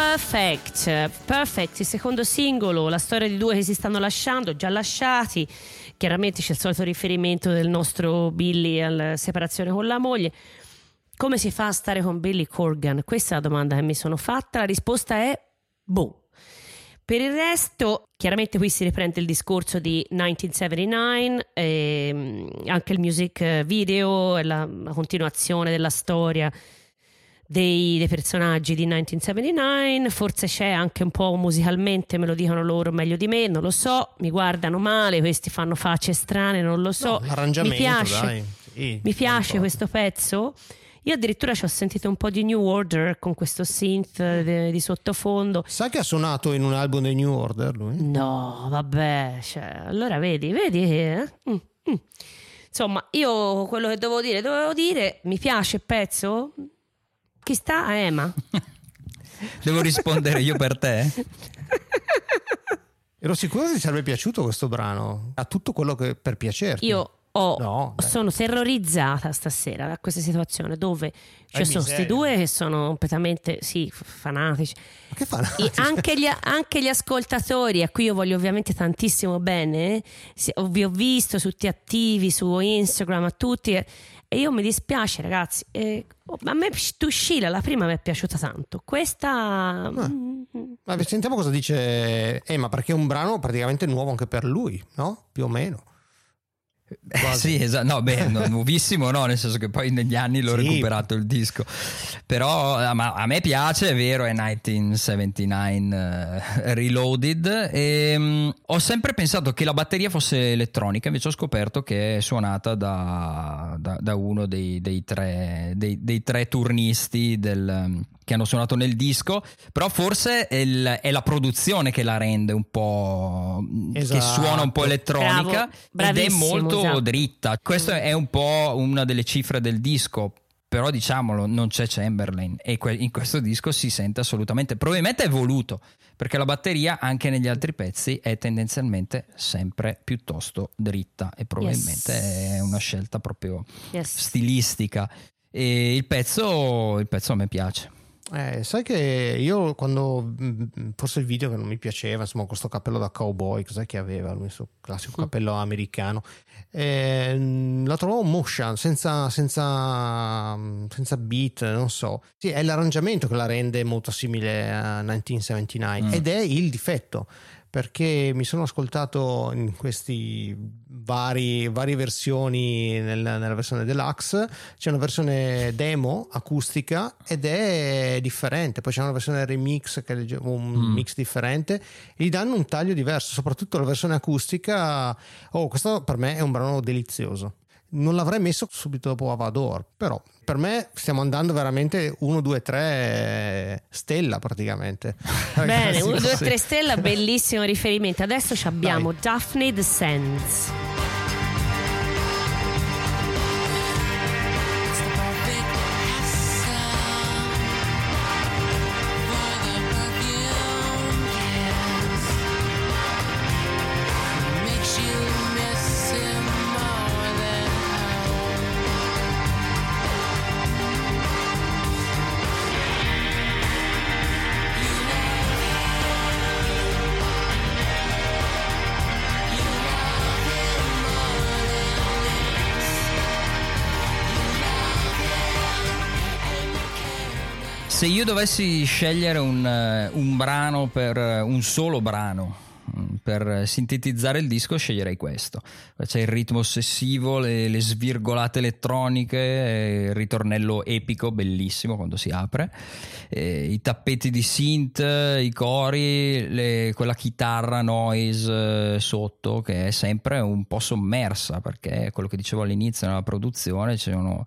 Perfect, perfect, il secondo singolo, la storia di due che si stanno lasciando, già lasciati. Chiaramente c'è il solito riferimento del nostro Billy alla separazione con la moglie. Come si fa a stare con Billy Corgan? Questa è la domanda che mi sono fatta. La risposta è boh. Per il resto, chiaramente qui si riprende il discorso di 1979, ehm, anche il music video la, la continuazione della storia dei, dei personaggi di 1979, forse c'è anche un po' musicalmente, me lo dicono loro meglio di me, non lo so, mi guardano male, questi fanno facce strane, non lo so. No, l'arrangiamento, mi piace. Sì, mi piace questo pezzo. Io addirittura ci ho sentito un po' di New Order con questo synth eh, di sottofondo. Sai che ha suonato in un album dei New Order lui? No, vabbè, cioè, allora vedi, vedi eh? Mm, mm. Insomma, io quello che dovevo dire, dovevo dire, mi piace il pezzo? Chi sta? A Ema. Devo rispondere io per te? Ero sicuro che ti sarebbe piaciuto questo brano. Ha tutto quello che per piacerti. Io ho- No, sono terrorizzata stasera da questa situazione dove ci Hai sono questi due che sono completamente, sì, fanatici. Ma che? E anche, gli, anche gli ascoltatori, a cui io voglio ovviamente tantissimo bene, vi ho visto tutti attivi su Instagram, a tutti, e e io mi dispiace ragazzi. E, oh, a me Tuscila, la prima mi è piaciuta tanto, questa... mm, Ma sentiamo cosa dice Emma, perché è un brano praticamente nuovo anche per lui, no? Più o meno. Eh, Quasi. sì, esatto. No, beh, nuovissimo no, nel senso che poi negli anni l'ho Sì. recuperato il disco. Però ma a me piace, è vero, è 1979 eh, Reloaded. E, mm, ho sempre pensato che la batteria fosse elettronica, invece ho scoperto che è suonata da, da- da uno dei, dei tre, dei- dei tre turnisti del, che hanno suonato nel disco, però forse è, il- è la produzione che la rende un po' che Esatto. suona un po' elettronica Bravo, ed è molto esatto. dritta. Questa è un po' una delle cifre del disco. Però diciamolo, non c'è Chamberlain e que- in questo disco si sente assolutamente. Probabilmente è voluto, perché la batteria anche negli altri pezzi è tendenzialmente sempre piuttosto dritta e probabilmente Yes. è una scelta proprio Yes. stilistica. E il pezzo, il pezzo a me piace. Eh, sai che io quando mh, forse il video che non mi piaceva, insomma, questo cappello da cowboy, cos'è che aveva? Lui, questo classico cappello americano. Eh, mh, la trovavo motion, senza, senza, senza beat, non so. Sì, è l'arrangiamento che la rende molto simile a 1979 Mm. ed è il difetto. Perché mi sono ascoltato in questi vari, varie versioni nel- nella versione deluxe. C'è una versione demo acustica ed è differente. Poi c'è una versione remix che è un Mm. mix differente. E gli danno un taglio diverso soprattutto la versione acustica. Oh questo per me è un brano delizioso non l'avrei messo subito dopo Avador però per me stiamo andando veramente 1 2 3 stella praticamente Bene, Ragazzi, 1, 2, sì. 3 stella, bellissimo riferimento. Adesso ci abbiamo Daphne Descends. It's Se io dovessi scegliere un, eh, un brano per eh, un solo brano mm, per sintetizzare il disco, sceglierei questo. C'è il ritmo ossessivo, le, le svirgolate elettroniche, eh, il ritornello epico, bellissimo quando si apre, eh, i tappeti di synth, i cori, le- quella chitarra noise sotto che è sempre un po' sommersa perché quello che dicevo all'inizio nella produzione c'erano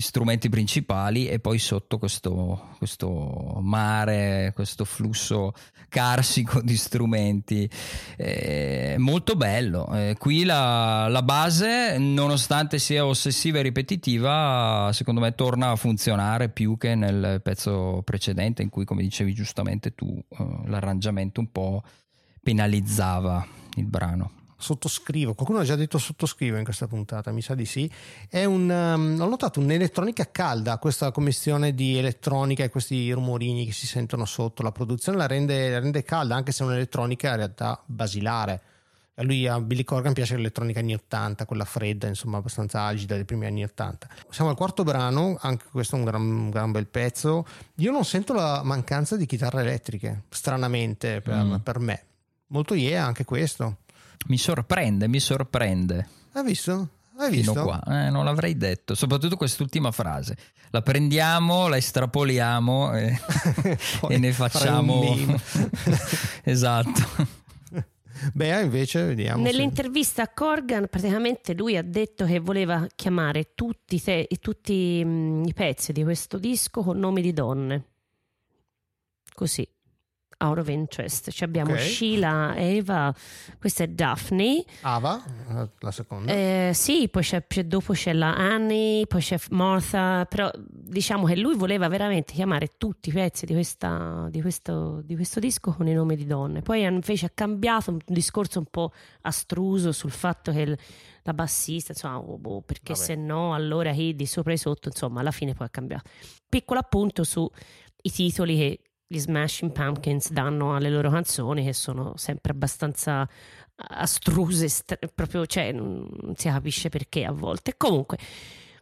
strumenti principali e poi sotto questo, questo mare, questo flusso carsico di strumenti. Eh, molto bello. Eh, qui la, la base, nonostante sia ossessiva e ripetitiva, secondo me torna a funzionare più che nel pezzo precedente in cui, come dicevi giustamente tu, eh, l'arrangiamento un po' penalizzava il brano. Sottoscrivo, qualcuno ha già detto sottoscrivo in questa puntata, mi sa di sì. È un, um, ho notato un'elettronica calda, questa commissione di elettronica e questi rumorini che si sentono sotto, la produzione la rende, la rende calda, anche se è un'elettronica in realtà basilare. A lui a Billy Corgan piace l'elettronica anni 80, quella fredda, insomma, abbastanza agida dei primi anni 80. Siamo al quarto brano, anche questo è un gran, un gran bel pezzo. Io non sento la mancanza di chitarre elettriche, stranamente per, Mm. per me. Molto yeah anche questo. Mi sorprende, mi sorprende. Hai visto? Hai Fino visto? qua, Eh, non l'avrei detto, soprattutto quest'ultima frase. La prendiamo, la estrapoliamo e, e ne facciamo. esatto. Beh, invece vediamo. se- Nell'intervista a Corgan, praticamente lui ha detto che voleva chiamare tutti, te- tutti mm, i pezzi di questo disco con nomi di donne. Così. Out of interest. Ci abbiamo Ok. Sheila, Eva, questa è Daphne. Ava, eh, la seconda. Eh, sì, poi c'è, c'è- dopo c'è la Annie, poi c'è Martha, però diciamo che lui voleva veramente chiamare tutti i pezzi di, questa- di questo, di questo disco con i nomi di donne. Poi invece ha cambiato un discorso un po' astruso sul fatto che il- la bassista, insomma, oh, boh, perché Vabbè. se no allora chi di sopra e sotto, insomma, alla fine poi ha cambiato. Piccolo appunto sui titoli che gli Smashing Pumpkins danno alle loro canzoni, che sono sempre abbastanza astruse, st- proprio, cioè, non si capisce perché a volte. Comunque,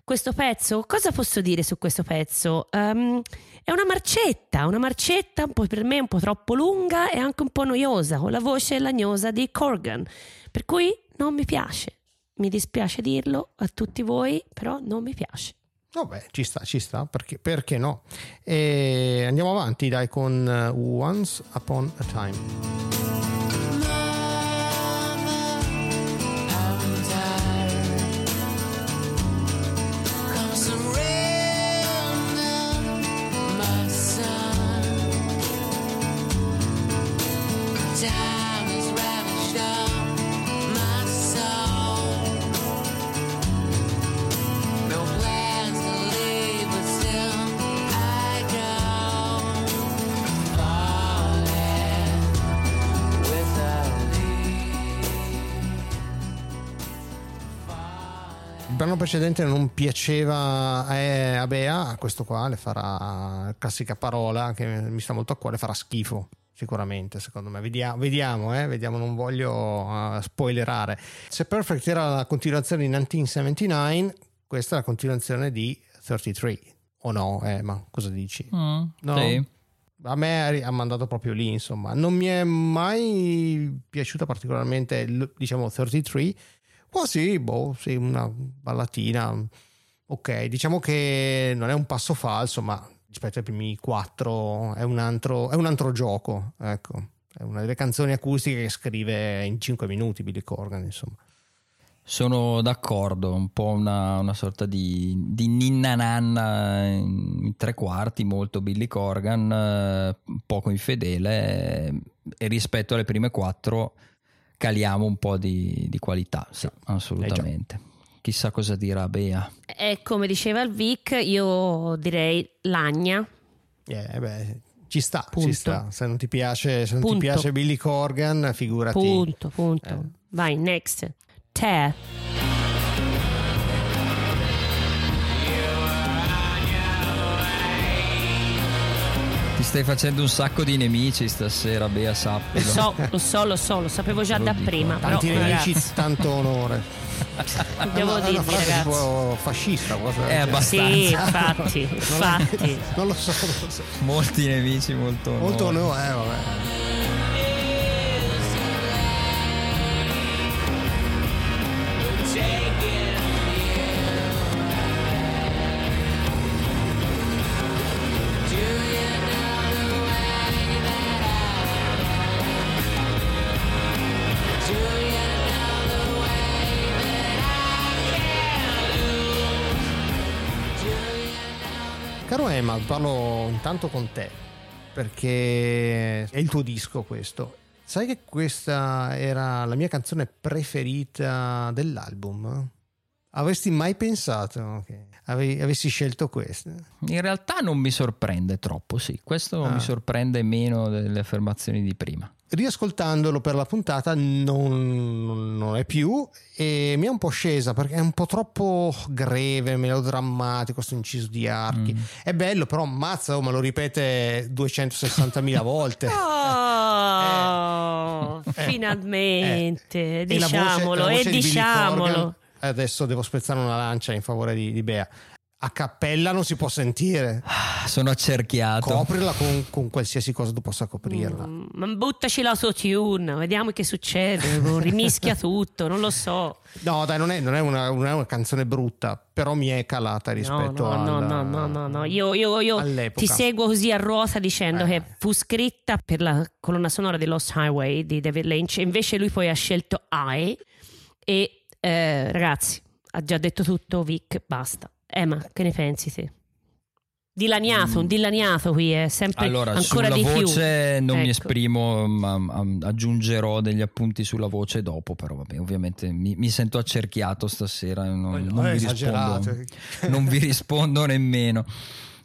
questo pezzo, cosa posso dire su questo pezzo? Ehm, è una marcetta, una marcetta un po' per me un po' troppo lunga e anche un po' noiosa, con la voce lagnosa di Corgan, per cui non mi piace. Mi dispiace dirlo a tutti voi, però non mi piace. Vabbè, ci sta, ci sta, perché, perché no? E andiamo avanti, dai, con eh, Once Upon a Time. Precedente non piaceva eh, a Bea, questo qua le farà classica parola che mi sta molto a cuore, farà schifo. Sicuramente, secondo me. Vediamo, vediamo, eh, vediamo non voglio uh, spoilerare. Se Perfect era la continuazione di 1979, questa è la continuazione di 33. O no, eh, ma cosa dici? Mm, No. sì. A me ha mandato proprio lì, insomma. Non mi è mai piaciuta particolarmente, diciamo, 33. Qua sì, boh, sì, una ballatina. Ok, diciamo che non è un passo falso, ma rispetto ai primi quattro è un altro, è un altro gioco, ecco. È una delle canzoni acustiche che scrive in 5 minuti Billy Corgan, insomma. Sono d'accordo, un po' una, una sorta di, di ninna nanna in tre quarti, molto Billy Corgan, eh, poco infedele eh, e rispetto alle prime quattro caliamo un po' di, di qualità, sì, assolutamente. Chissà cosa dirà Bea. E come diceva il Vic, io direi Lagna. Eh, beh, ci sta, Punto. ci sta. Se non ti piace, se non ti piace Billy Corgan, figurati. Punto, punto. Eh. Vai, next. Te. Stai facendo un sacco di nemici stasera, Bea, Lo sappilo. so, lo so, lo so, lo sapevo già Lo da dico. prima. Però, Tanti nemici, ragazzi, tanto onore. devo è una dirvi, frase ragazzi. tipo fascista. Cosa È genere. abbastanza. Sì, infatti, Non, infatti. non lo so, non lo so. Molti nemici, molto onore. Molto onore, eh, vabbè. Caro Emma, parlo intanto con te perché è il tuo disco questo. Sai che questa era la mia canzone preferita dell'album? Avresti mai pensato che ave- avessi scelto questa? In realtà non mi sorprende troppo, sì. Questo Ah. mi sorprende meno delle affermazioni di prima. Riascoltandolo per la puntata non, non è più e mi è un po' scesa perché è un po' troppo greve, melodrammatico, questo inciso di archi. Mm. È bello, però mazza, oh, me lo ripete 260.000 volte. Oh, Eh, finalmente, eh, diciamolo, e Billy diciamolo. Corgan, adesso devo spezzare una lancia in favore di, di Bea. A cappella non si può sentire. Ah, Sono accerchiato. Coprila con, con qualsiasi cosa tu possa coprirla. Mm, Ma buttaci l'autotune, vediamo che succede. Rimischia tutto, non lo so. No, dai, non è, non è una, non è una canzone brutta, però mi è calata No, rispetto no, al- no, no, no, no, no. Io, io- io ti seguo così a ruota dicendo Eh. che fu scritta per la colonna sonora di Lost Highway di David Lynch. Invece lui poi ha scelto I. E eh, ragazzi, ha già detto tutto. Vic, basta. Emma, che ne pensi te? Dilaniato, un dilaniato qui è sempre Mm. Allora, ancora sulla di più. voce non mi Ecco. esprimo, ma ma aggiungerò degli appunti sulla voce dopo, però vabbè, ovviamente mi, mi sento accerchiato stasera, non, non è vi rispondo, non vi rispondo nemmeno.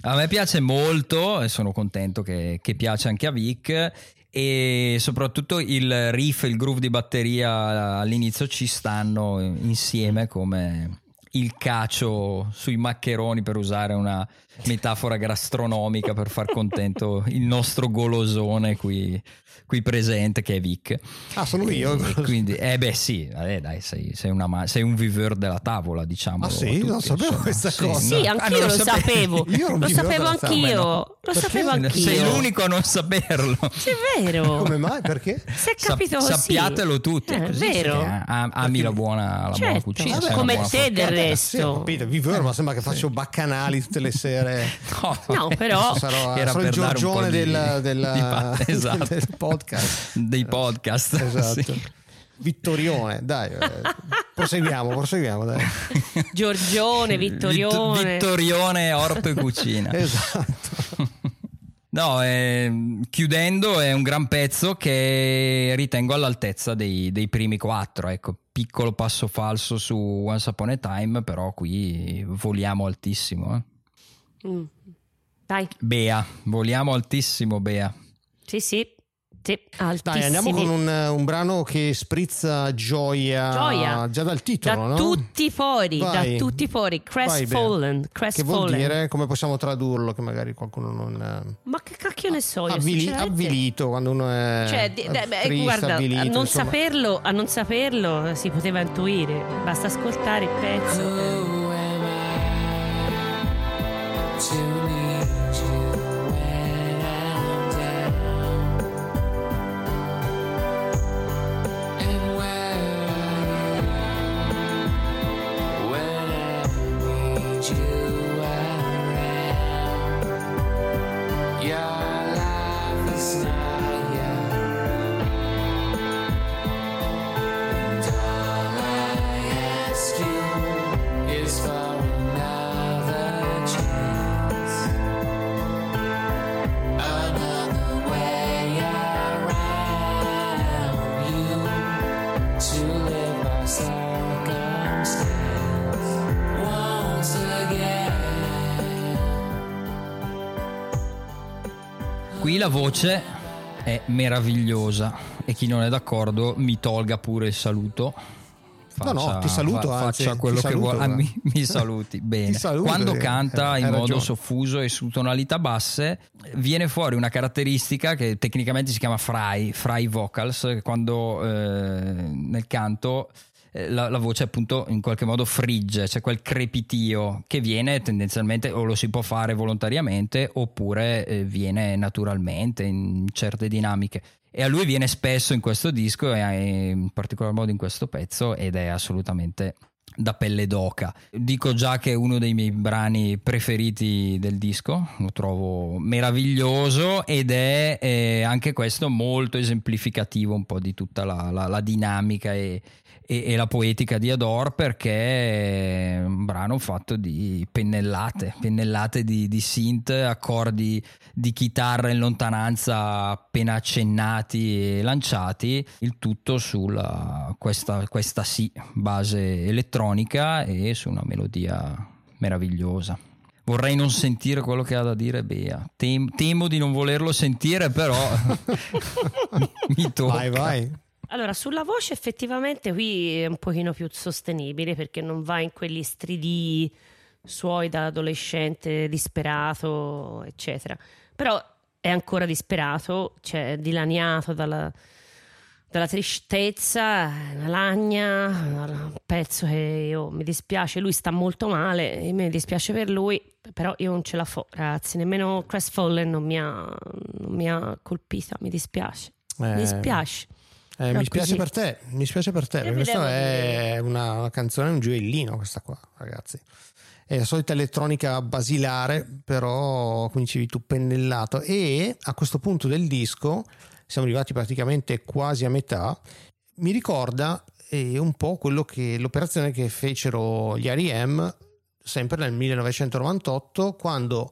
A me piace molto e sono contento che, che piace anche a Vic e soprattutto il riff, il groove di batteria all'inizio ci stanno insieme come il cacio sui maccheroni per usare una metafora gastronomica per far contento il nostro golosone qui, qui presente che è Vic. Ah, sono io? E quindi, eh beh sì, eh, dai, sei, sei una sei un viveur della tavola, diciamo. Ah, sì? Non sapevo questa cosa. Sì, anch'io lo sapevo. Io lo sapevo anch'io. no. Lo Perché? sapevo anch'io. Sei l'unico a non saperlo. Sì, è vero. Come mai? Perché? È Sap- capito così. sappiatelo tutti, Eh, così vero. sì, eh, am- ami la buona, la buona Certo. cucina. Vabbè, come buona te del Vabbè, resto. Sì, capito, viveur, ma sembra che faccio baccanali tutte le sere. No, No, però Sarò, Era sarò il per dare un po' Giorgione di- del, di del- pa- esatto. del podcast. dei podcast. Esatto. sì. Vittorione, dai, eh, proseguiamo, proseguiamo, dai. Giorgione, Vittorione. Vit- Vittorione, orto e cucina. Esatto. No, eh, chiudendo è un gran pezzo che ritengo all'altezza dei, dei primi quattro. Ecco, piccolo passo falso su Once Upon a Time, però qui voliamo altissimo. eh. Mm. Dai, Bea, voliamo altissimo, Bea. sì, sì. Sì. Dai, andiamo con un, un brano che sprizza gioia, Gioia. già dal titolo, da no? tutti fuori, Vai. da tutti fuori. Crestfallen. Bea. Che vuol dire? Come possiamo tradurlo? Che magari qualcuno non... eh, Ma che cacchio ne so io, avvili- avvilito quando uno è Cioè, di- beh, beh, triste, guarda, avvilito, a non, saperlo, a non saperlo si poteva intuire, basta ascoltare il pezzo. I to voce è meravigliosa e chi non è d'accordo mi tolga pure il saluto. No, no, ti saluto, fa- anzi, faccia quello che vuole. Ah, mi, mi saluti bene. Saluto, Quando canta eh, in modo ragione. soffuso e su tonalità basse, viene fuori una caratteristica che tecnicamente si chiama fry, fry vocals, quando eh, nel canto la, la voce appunto in qualche modo frigge, c'è quel crepitio che viene tendenzialmente o lo si può fare volontariamente oppure eh, viene naturalmente in certe dinamiche. E a lui viene spesso in questo disco e in particolar modo in questo pezzo ed è assolutamente da pelle d'oca. Dico già che è uno dei miei brani preferiti del disco, lo trovo meraviglioso ed è eh, anche questo molto esemplificativo un po' di tutta la, la- la dinamica e, e- e la poetica di Adore perché è un brano fatto di pennellate, pennellate di, di synth, accordi di chitarra in lontananza appena accennati e lanciati, il tutto sulla questa, questa sì base elettronica e su una melodia meravigliosa. Vorrei non sentire quello che ha da dire Bea. Tem- temo di non volerlo sentire, però mi tocca. Vai, vai. Allora, sulla voce effettivamente qui è un pochino più sostenibile perché non va in quegli stridii suoi da adolescente disperato, eccetera. Però è ancora disperato, cioè dilaniato dalla, dalla tristezza, una lagna, un pezzo che io, mi dispiace, lui sta molto male e mi dispiace per lui, però io non ce la fo, ragazzi, nemmeno Crestfallen non mi ha, non mi ha colpita, mi dispiace. Eh, Mi dispiace. Eh, mi spiace così. per te, mi spiace per te, perché questa è una, una canzone, un gioiellino questa qua, ragazzi. È la solita elettronica basilare, però come dicevi tu, pennellato. E a questo punto del disco, siamo arrivati praticamente quasi a metà, mi ricorda eh, un po' quello che l'operazione che fecero gli R.E.M. sempre nel 1998, quando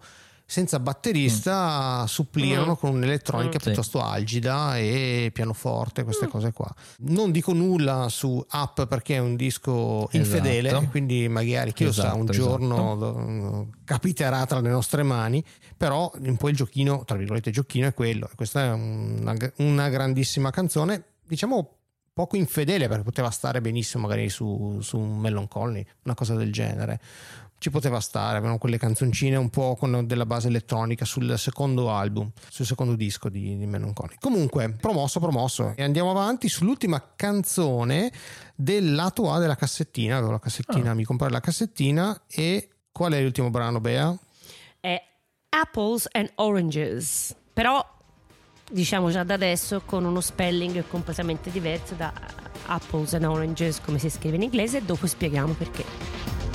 senza batterista supplirono Mm. con un'elettronica Mm. Sì. piuttosto algida e pianoforte, queste Mm. cose qua. Non dico nulla su Up perché è un disco infedele, Esatto. e quindi magari chi lo sa, un Esatto, giorno do- capiterà tra le nostre mani, però un po' il giochino, tra virgolette giochino è quello. Questa è una, una grandissima canzone, diciamo poco infedele perché poteva stare benissimo magari su, su un Mellon Colony, una cosa del genere. Ci poteva stare, avevano quelle canzoncine un po' con della base elettronica sul secondo album, sul secondo disco di, di Mellon Colony. Comunque, promosso, promosso. E andiamo avanti sull'ultima canzone del lato A della cassettina. Avevo la cassettina, mi comprai la cassettina e qual è l'ultimo brano, Bea? è Apples and Oranges, però diciamo già da adesso con uno spelling completamente diverso da Apples and Oranges come si scrive in inglese e dopo spieghiamo perché.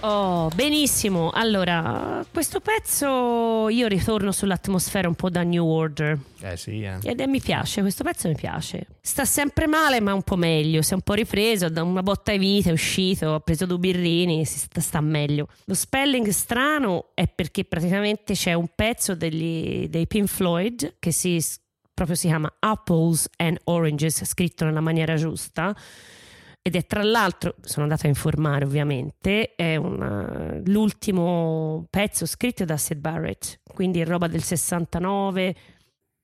Oh, benissimo. Allora, questo pezzo io ritorno sull'atmosfera un po' da New Order. Eh sì, eh. Ed è- mi piace, questo pezzo mi piace. Sta sempre male, ma un po' meglio. Si è un po' ripreso, da una botta di vita è uscito, ha preso due birrini, si sta, sta meglio. Lo spelling strano è perché praticamente c'è un pezzo degli- dei Pink Floyd che si, proprio si chiama Apples and Oranges, scritto nella maniera giusta. Ed è tra l'altro, sono andata a informare ovviamente, è una- l'ultimo pezzo scritto da Sid Barrett, quindi roba del 69,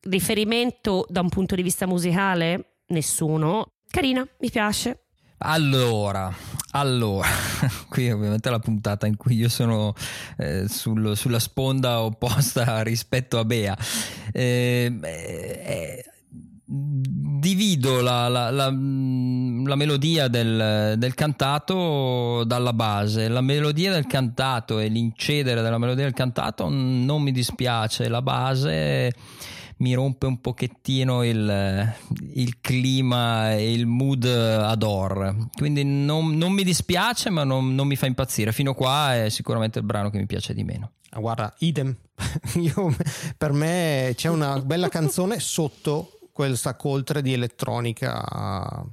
riferimento da un punto di vista musicale? Nessuno. Carina, mi piace. Allora, allora, qui ovviamente è la puntata in cui io sono eh, sul- sulla sponda opposta rispetto a Bea. Eh, eh, divido la, la- la- mm, la melodia del, del cantato dalla base. La melodia del cantato e l'incedere della melodia del cantato non mi dispiace, la base mi rompe un pochettino il, il clima e il mood adore. Quindi non, non mi dispiace, ma non, non mi fa impazzire. Fino a qua è sicuramente il brano che mi piace di meno. Ah, Guarda, idem. Io, per me c'è una bella canzone sotto questa coltre di elettronica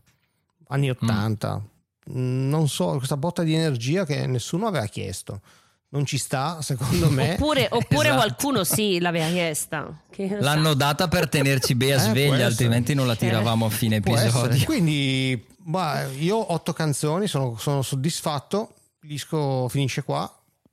anni 80. Non so, questa botta di energia che nessuno aveva chiesto. Non ci sta, secondo me. Oppure, oppure Esatto. qualcuno sì l'aveva chiesta. L'hanno data per tenerci Bea Eh, sveglia, altrimenti non la tiravamo a fine Può essere. episodio. Quindi, bah, io ho otto canzoni, sono, sono soddisfatto. Il disco finisce qua.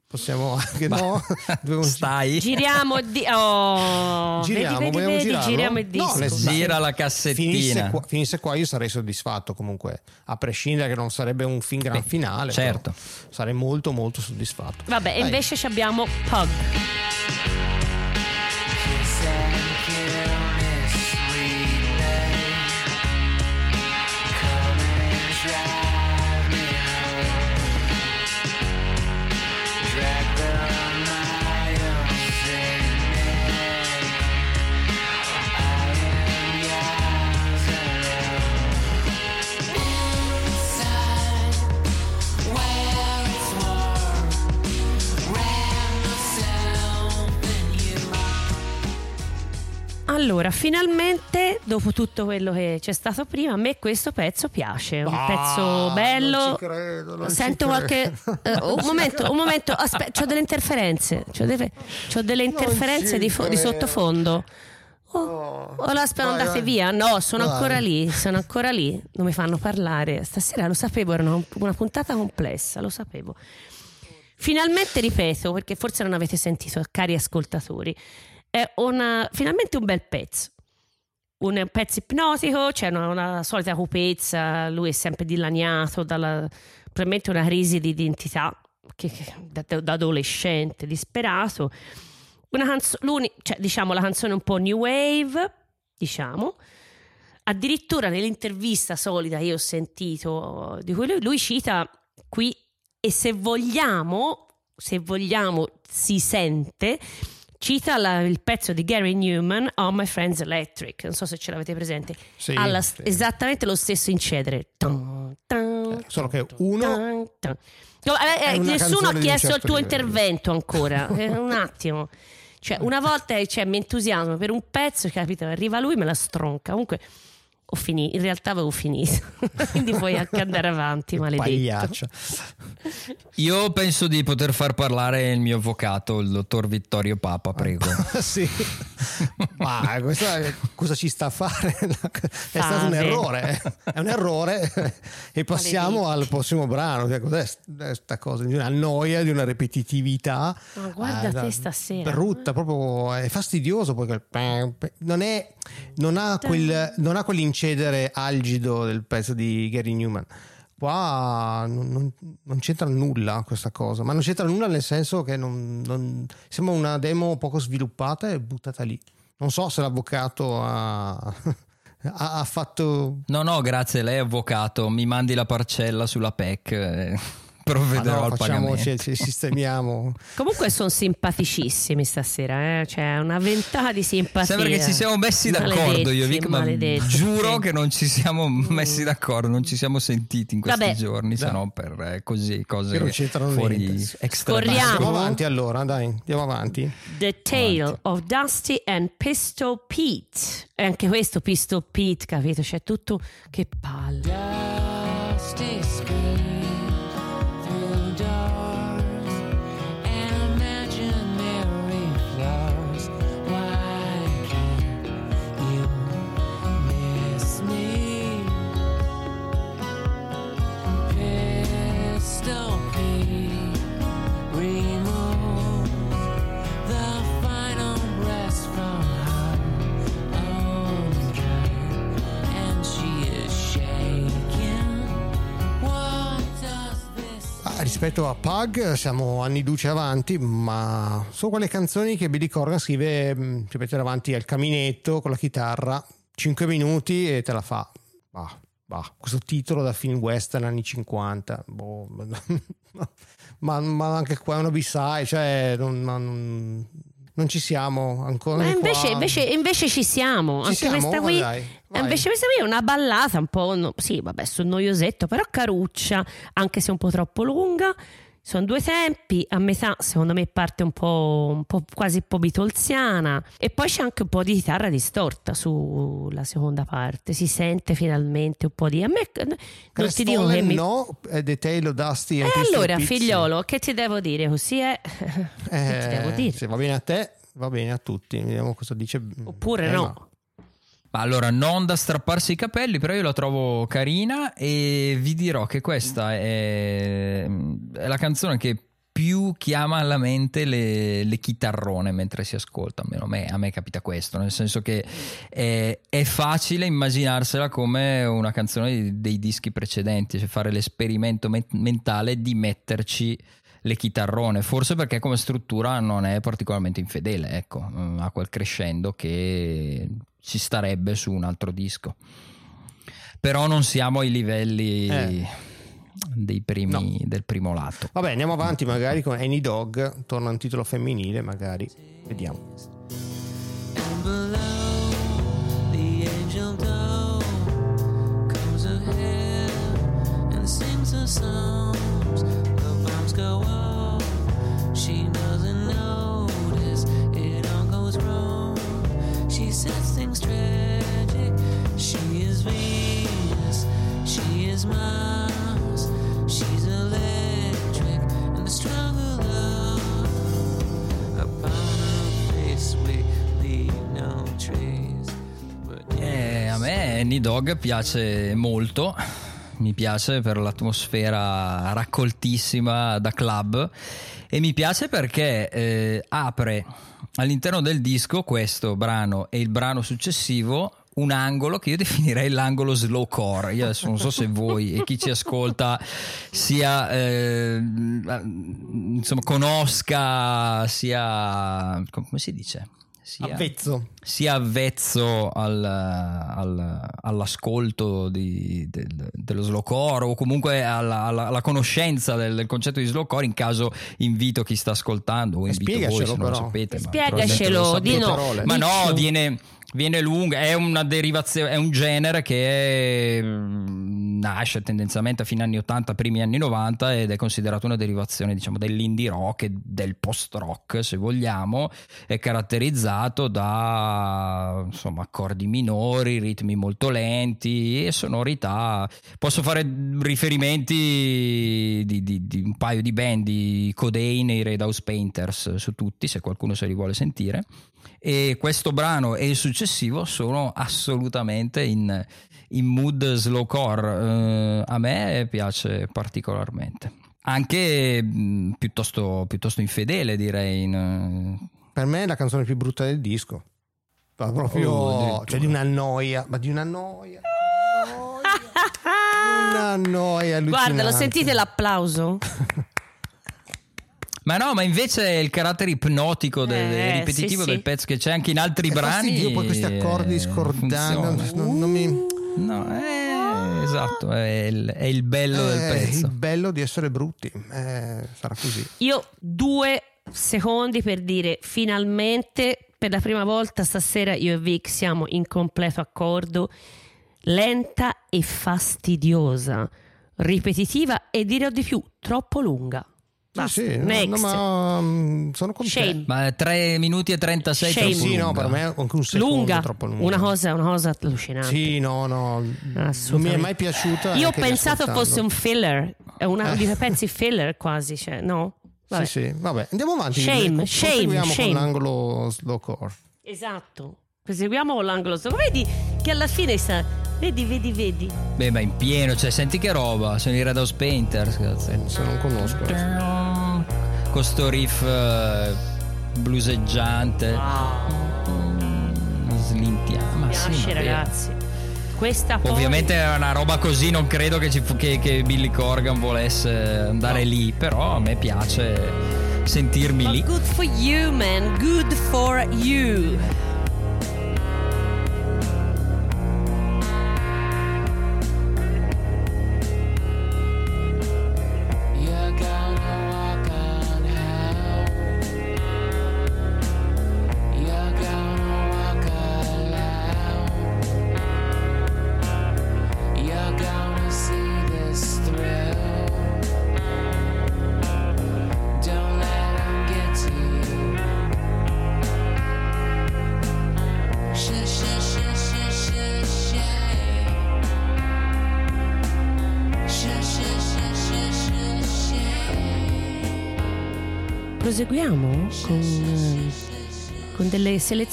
Possiamo anche no. Dobbiamo- Stai, Giriamo di... Oh, Giriamo, vedi, vedi, vedi, giriamo il No, disco. nel- gira la Finisse cassettina. qua, finisse qua io sarei soddisfatto comunque, a prescindere che non sarebbe un fin gran Beh, finale. certo. Sarei molto molto soddisfatto. Vabbè, e Dai. invece ci abbiamo Pug. Allora, finalmente, dopo tutto quello che c'è stato prima, a me questo pezzo piace. Un Ah, pezzo bello. non ci credo, non Sento ci qualche. credo. eh, un momento, un momento. Aspetta, ho delle interferenze. C'ho delle, c'ho delle interferenze di, fo- di sottofondo. Oh, oh, la spero andate vai. via. No, sono Vai. ancora lì. Sono ancora lì. Non mi fanno parlare. Stasera lo sapevo, era una, una puntata complessa, lo sapevo. Finalmente ripeto, perché forse non avete sentito, cari ascoltatori, è una, finalmente un bel pezzo. Un pezzo ipnotico, c'è una, una solita cupezza, lui è sempre dilaniato dalla probabilmente una crisi di identità che, che- da, da adolescente, disperato. Una canzone, cioè, diciamo la canzone un po' new wave, diciamo. Addirittura nell'intervista solita che ho sentito, di cui lui, lui cita qui, e se vogliamo, se vogliamo, si sente, cita la- il pezzo di Gary Newman, Oh My Friends Electric, non so se ce l'avete presente, Sì, ha la- sì. esattamente lo stesso incedere. Tan, tan, Eh, solo che uno. No, eh, eh, nessuno ha chiesto il certo tuo livello. intervento ancora, Eh, un attimo. Cioè, una volta cioè, mi entusiasmo per un pezzo, capito? Arriva lui e me la stronca. Comunque, ho finito. In realtà avevo finito. Quindi puoi anche andare avanti, maledetto. pagliaccia. Io penso di poter far parlare il mio avvocato, il dottor Vittorio Papa, prego. sì. Ma questa, cosa ci sta a fare? È stato un errore. È un errore. E passiamo al prossimo brano. Che cos'è questa cosa? Di una noia, di una ripetitività. Ma guarda eh, te stasera. Brutta, proprio è fastidioso. Poi quel non, è, non, ha quel, non ha quell'incedere algido del pezzo di Gary Newman. Qua non, non- c'entra nulla questa cosa, ma non c'entra nulla nel senso che non, non- sembra una demo poco sviluppata e buttata lì. Non so se l'avvocato ha, ha- fatto No, no, grazie, lei avvocato, mi mandi la parcella sulla PEC. Provvederò Ah, no, al facciamo, pagamento. ci, ci sistemiamo. Comunque sono simpaticissimi stasera, eh? c'è una ventata di simpatia. Sembra che ci siamo messi d'accordo io Vic, ma giuro sì. che non ci siamo messi d'accordo, non ci siamo sentiti in questi Vabbè. giorni, se no per eh, così cose fuori extra Scorriamo. Andiamo avanti allora, dai, andiamo avanti. The Tale of Dusty and Pistol Pete. E anche questo Pistol Pete, capito? C'è tutto che palle. Dusty rispetto a Pug siamo anni luce avanti, ma sono quelle canzoni che Billy Corgan scrive, mh, ci mette davanti al caminetto con la chitarra, 5 minuti e te la fa. Bah, bah, questo titolo da film western anni 50, boh, ma, ma anche qua è una B-side, cioè non, non- non ci siamo ancora. Ma invece, invece- invece ci siamo. Ci anche siamo? questa qui. eh, vai. invece questa qui è una ballata un po'. no- sì, vabbè, sul noiosetto, però caruccia, anche se un po' troppo lunga. Sono due tempi, a metà secondo me parte un po', un po' quasi un po' bitolziana e poi c'è anche un po' di chitarra distorta sulla seconda parte, si sente finalmente un po' di... A me non ti dico che mi... no, è The Tale of Dusty and E allora figliolo, che ti devo dire? Così è... che ti devo Eh, dire? Se va bene a te, va bene a tutti. Vediamo cosa dice. Oppure Eh, no. ma- Ma allora, non da strapparsi i capelli, però io la trovo carina e vi dirò che questa è, è la canzone che più chiama alla mente le, le chitarrone mentre si ascolta, almeno a me, a me capita questo, nel senso che è, è facile immaginarsela come una canzone dei, dei dischi precedenti, cioè fare l'esperimento men- mentale di metterci le chitarrone, forse perché come struttura non è particolarmente infedele, ecco, mm, ha quel crescendo che ci starebbe su un altro disco. Però non siamo ai livelli Eh. dei primi, No. del primo lato. Vabbè, andiamo avanti magari con Any Dog, torna un titolo femminile magari. Vediamo. She doesn't notice it all goes wrong. She says things tragic. She is Venus, she is Mars, she's electric and the stronger love. Upon her face we leave no trace. Eh, a me Annie Dog piace molto, mi piace per l'atmosfera raccoltissima da club e mi piace perché eh, apre all'interno del disco questo brano e il brano successivo un angolo che io definirei l'angolo slowcore. Io adesso non so se voi e chi ci ascolta sia eh, insomma conosca sia come si dice? Sia, Avvezzo. sia avvezzo al- al- all'ascolto di- del- dello slowcore o comunque alla, alla- alla conoscenza del, del concetto di slowcore in caso invito chi sta ascoltando o invito voi spiegacelo se non lo sapete ma Spiegacelo, di no. parole. ma no, viene, viene lunga, è una derivazione, è un genere che mm, nasce tendenzialmente a fine anni 80, primi anni 90 ed è considerato una derivazione diciamo dell'indie rock e del post rock se vogliamo, è caratterizzato da insomma accordi minori, ritmi molto lenti e sonorità. Posso fare riferimenti di, di- di un paio di band, di Codain e i Red House Painters su tutti, se qualcuno se li vuole sentire. E questo brano e il successivo sono assolutamente in, in mood slowcore. Eh, a me piace particolarmente. Anche mh, piuttosto, piuttosto infedele direi in, Per me è la canzone più brutta del disco. Ma proprio, Oh, cioè di una noia, ma di una noia. Una noia. Guarda, lo sentite l'applauso? ma no ma invece il carattere ipnotico del, Eh, ripetitivo sì, sì. del pezzo che c'è anche in altri È brani fastidioso poi questi accordi eh, scordanti, non, non mi... no, eh, esatto, è il, è il bello del Eh, pezzo. il bello di essere brutti, eh, sarà così. Io due secondi per dire finalmente per la prima volta stasera io e Vic siamo in completo accordo. Lenta e fastidiosa, ripetitiva e dirò di più, troppo lunga. Basta. Sì, sì, no, Next. no, ma mm, sono con te. Shame. Ma 3 minuti e 36 Shame. troppo Sì, no, lunga. per me anche un secondo lunga, è troppo lungo. una cosa, una cosa allucinante. Sì, no, no, non mi è mai piaciuta. Io ho pensato fosse un filler, è una Eh. di quei pezzi filler quasi, cioè, no? Vabbè. Sì, sì, vabbè, andiamo avanti. Shame, shame, Proseguiamo shame. con l'angolo slowcore. Esatto. Proseguiamo con l'angolo sopra. Vedi che alla fine sta. Vedi, vedi, vedi. Beh, ma in pieno, cioè, senti che roba. Sono i Red House Painters, cazzo. Se non conosco. Con sto riff eh, bluseggiante. Mm, Slintiamo. Mi sì, piace, vabbè. ragazzi. Questa poi. Ovviamente è una roba così, non credo che, ci che- che Billy Corgan volesse andare lì, però a me piace sentirmi Ma lì. good for you, man. Good for you.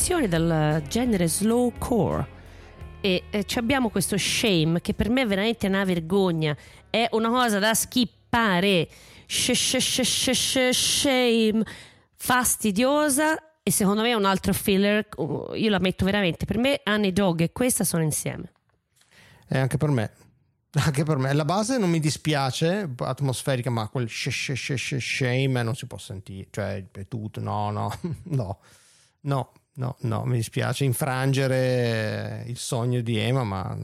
Selezioni dal genere slowcore. E eh, abbiamo questo shame che per me è veramente una vergogna. È una cosa da skippare. Sh- sh- sh- sh- sh- shame. Fastidiosa. E secondo me è un altro filler. uh, Io la metto veramente. Per me, Annie Dog e questa sono insieme. E anche per me. Anche per me. La base non mi dispiace, atmosferica, ma quel sh- sh- sh- shame non si può sentire. Cioè, è tutto. No, no, no. No, no, no, mi dispiace infrangere il sogno di Ema, ma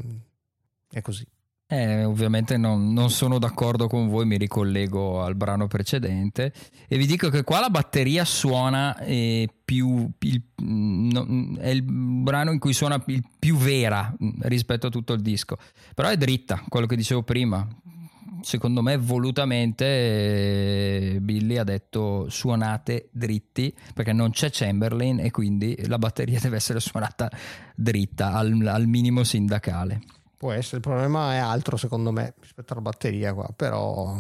è così. Eh, ovviamente non, non sono d'accordo con voi, mi ricollego al brano precedente e vi dico che qua la batteria suona eh, più, il- no, è il brano in cui suona il più vera rispetto a tutto il disco, però è dritta, quello che dicevo prima. Secondo me volutamente eh, Billy ha detto suonate dritti perché non c'è Chamberlain e quindi la batteria deve essere suonata dritta al- al minimo sindacale. Può essere, il problema è altro secondo me rispetto alla batteria qua, però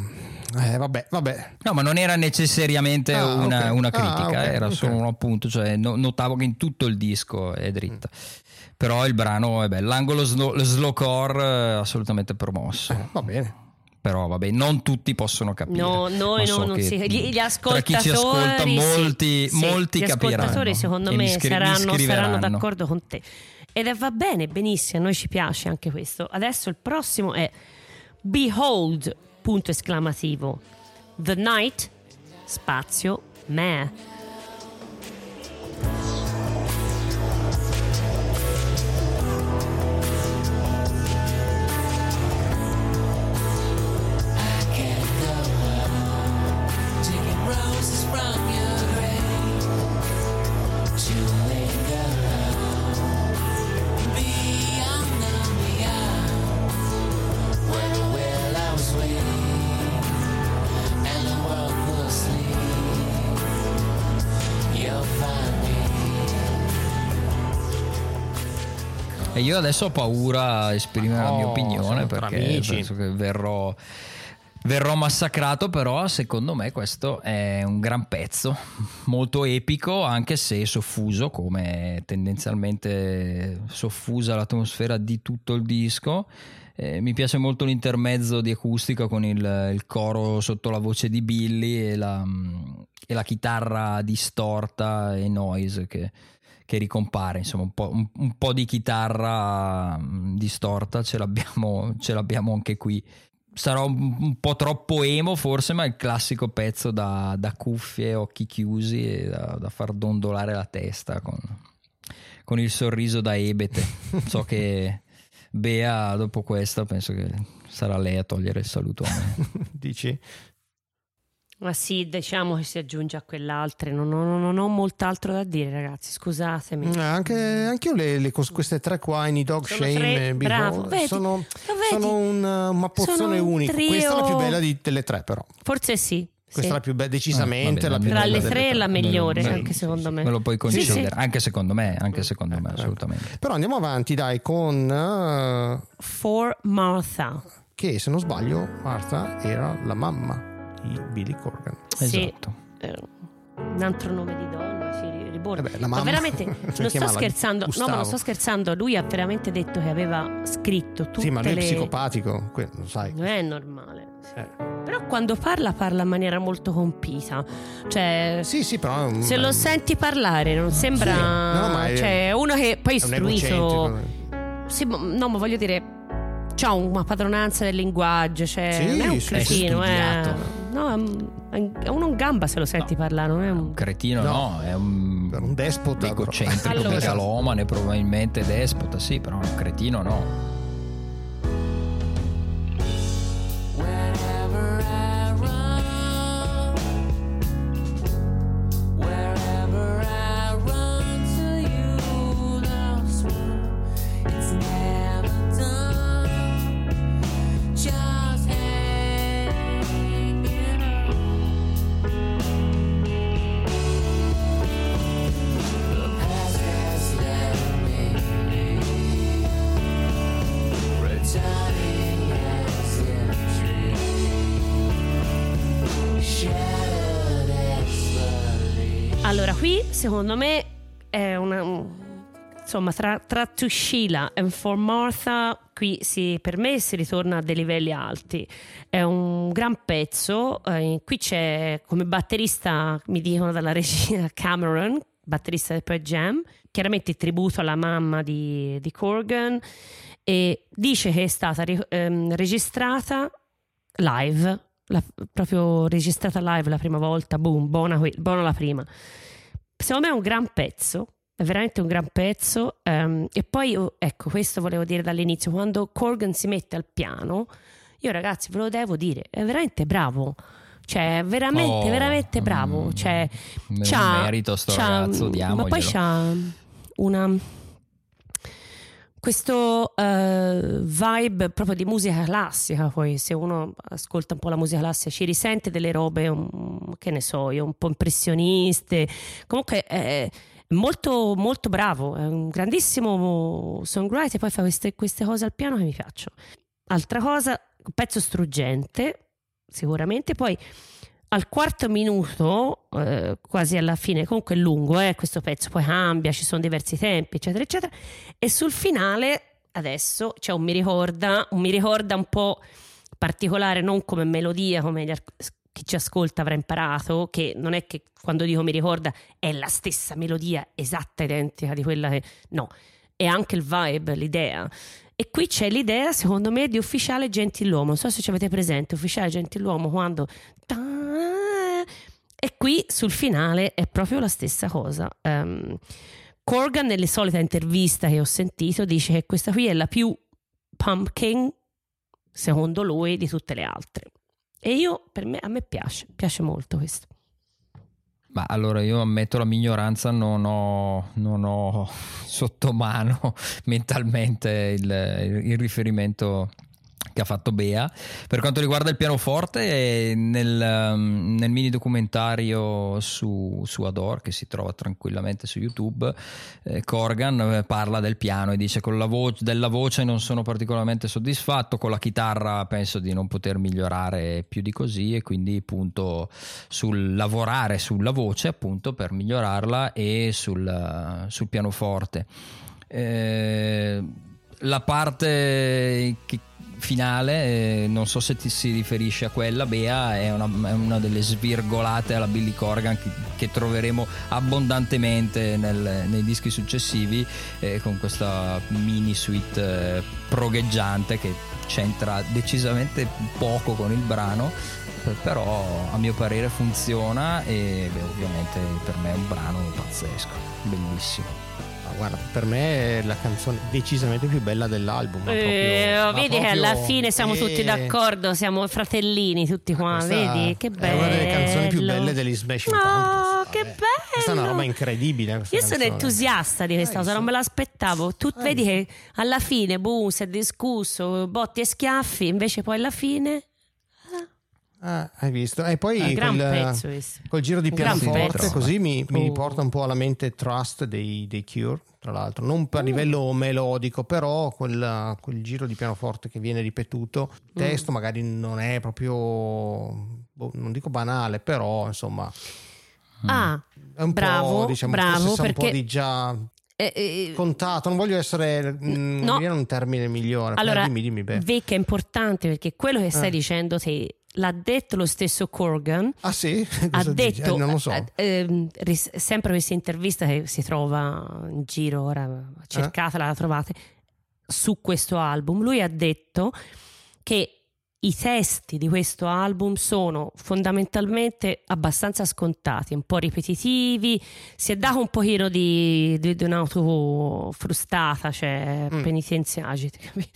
eh, vabbè, vabbè. No, ma non era necessariamente Ah, una, ok. una Ah, critica, ok, era ok. solo un appunto, cioè no- notavo che in tutto il disco è dritta. Però il brano è bello, l'angolo slow, slowcore è assolutamente promosso. Eh, va bene. Però vabbè, non tutti possono capire. No, noi Ma no, so non si- gli, gli Tra ascoltatori, chi ci ascolta, molti, sì, molti gli capiranno. ascoltatori secondo me scri- saranno, saranno d'accordo con te. Ed è, va bene, benissimo, a noi ci piace anche questo. Adesso il prossimo è Behold, punto esclamativo. The Night, spazio, me. Io adesso ho paura a esprimere la mia opinione perché amici. penso che verrò, verrò massacrato, però secondo me questo è un gran pezzo, molto epico anche se soffuso come tendenzialmente soffusa l'atmosfera di tutto il disco. Eh, mi piace molto l'intermezzo di acustica con il, il coro sotto la voce di Billy e la, e la chitarra distorta e noise che, che ricompare, insomma un po', un- un po' di chitarra mm, distorta ce l'abbiamo, ce l'abbiamo anche qui. Sarò un, un po' troppo emo forse, ma è il classico pezzo da, da cuffie, occhi chiusi e da, da far dondolare la testa con, con il sorriso da ebete. So che Bea dopo questo penso che sarà lei a togliere il saluto. Dici? Ma sì, diciamo che si aggiunge a quell'altra. Non, non- non ho molt'altro da dire, ragazzi. Scusatemi. Eh, Anche, anche io le, le queste tre qua, in Dog Sono Shame tre- e bravo, vedi? sono, sono un, una pozione Sono un unica. trio- Questa è la più bella di- delle tre, però. Forse sì. Questa sì. è la più bella, decisamente Ah, va la bene, più Tra bella le delle tre è la migliore, lo- anche secondo me. Me lo puoi Sì, sì. concedere, anche secondo me, anche secondo me, assolutamente. Però andiamo avanti, dai, con eh, For Martha. che se non sbaglio, Martha era la mamma di Billy Corgan. Sì. Esatto. Eh, un altro nome di donna, sì, ribordo. La Ma veramente, non sto scherzando, no, ma Gustavo. non sto scherzando. Lui ha veramente detto che aveva scritto tutte Sì, ma lui è le. psicopatico, que- lo sai. Non è normale. Eh. Però quando parla, parla in maniera molto compita. Cioè, Sì, sì, però... è un- se lo senti parlare, non sembra. Sì. No, ma è- cioè, uno che poi è è istruito. Sì, no, ma voglio dire. C'ha una padronanza del linguaggio, cioè Sì, non è un sì, cretino, è studiato. no, è un- è uno in gamba se lo senti parlare, non è un Cretino No. no, è un, un despota, egocentrico, Allora. megalomane, probabilmente despota, sì, però un cretino no. Secondo me è una. un- Insomma, tra, tra To Sheila e For Martha, qui si, per me si ritorna a dei livelli alti. È un gran pezzo. eh, qui c'è come batterista, mi dicono dalla regina Cameron, batterista del Pearl Jam. Chiaramente tributo alla mamma di, di Corgan. E dice che è stata ehm, registrata live, la- proprio registrata live la prima volta, boom, buona, buona la prima. Secondo me è un gran pezzo, è veramente un gran pezzo. ehm, e poi, oh, ecco, questo volevo dire dall'inizio, quando Corgan si mette al piano, io ragazzi ve lo devo dire, è veramente bravo. Cioè, veramente, Oh, veramente bravo. mm, Cioè, me- c'ha- merito sto c'ha- ragazzo, Ma diamoglielo. poi c'ha una questo eh, vibe proprio di musica classica poi se uno ascolta un po' la musica classica ci risente delle robe um, che ne so io un po' impressioniste. Comunque è molto molto bravo è un grandissimo songwriter poi fa queste, queste cose al piano che mi piacciono altra cosa un pezzo struggente sicuramente. Poi al quarto minuto, eh, quasi alla fine, comunque è lungo eh, questo pezzo, poi cambia, ci sono diversi tempi, eccetera, eccetera. E sul finale, adesso, c'è un mi ricorda, un mi ricorda un po' particolare, non come melodia, come gli ar- chi ci ascolta avrà imparato, che non è che quando dico mi ricorda è la stessa melodia esatta, identica di quella che... No, è anche il vibe, l'idea. E qui c'è l'idea, secondo me, di ufficiale gentiluomo. Non so se ci avete presente, ufficiale gentiluomo quando. E qui sul finale è proprio la stessa cosa. Ehm, Corgan, nelle solite interviste che ho sentito, dice che questa qui è la più pumpkin, secondo lui, di tutte le altre. E io, per me, a me piace, piace molto questo. Ma allora io ammetto la mia ignoranza, non ho, non ho sotto mano mentalmente il, il riferimento che ha fatto Bea. Per quanto riguarda il pianoforte, nel, um, nel mini documentario su, su Adore, che si trova tranquillamente su YouTube, eh, Corgan eh, parla del piano e dice con la voce, della voce non sono particolarmente soddisfatto, con la chitarra penso di non poter migliorare più di così e quindi punto sul lavorare sulla voce appunto per migliorarla e sul, sul pianoforte. Eh, la parte che- finale, eh, non so se ti si riferisce a quella, Bea è una, è una delle svirgolate alla Billy Corgan che, che troveremo abbondantemente nel- nei dischi successivi eh, con questa mini suite eh, progheggiante che c'entra decisamente poco con il brano eh, però a mio parere funziona e beh, ovviamente per me è un brano pazzesco bellissimo guarda, per me è la canzone decisamente più bella dell'album. Eh, proprio- vedi che alla fine siamo eh, tutti d'accordo, siamo fratellini tutti qua, questa vedi? Che bello. È una delle canzoni più belle degli Smashing Oh, Pumpkins. che bello! Questa è una roba incredibile. Io sono canzone. entusiasta di questa Hai cosa, non me l'aspettavo. Tu Hai vedi che alla fine, boom, si è discusso, botti e schiaffi, invece poi alla fine... Ah, hai visto? E poi gran quel- col giro di pianoforte così mi, mi Oh. riporta un po' alla mente Trust dei, dei Cure, tra l'altro. Non Mm. a livello melodico, però quel, quel giro di pianoforte che viene ripetuto. Mm. Il testo magari non è proprio, boh, non dico banale, però insomma Ah, è un Bravo, po', diciamo, bravo, sa un po' perché- di già eh, eh, contato. Non voglio essere, mm, no. un termine migliore. allora, dimmi, dimmi, beh. Vic è importante perché quello che stai Eh. dicendo te l'ha detto lo stesso Corgan. Ah sì? ha dici? detto Eh, non lo so. eh, sempre questa intervista che si trova in giro ora Eh? cercatela la trovate su questo album lui ha detto che i testi di questo album sono fondamentalmente abbastanza scontati, un po' ripetitivi, si è dato un pochino di, di, di un'auto frustata, cioè Mm. penitenziaria, capito?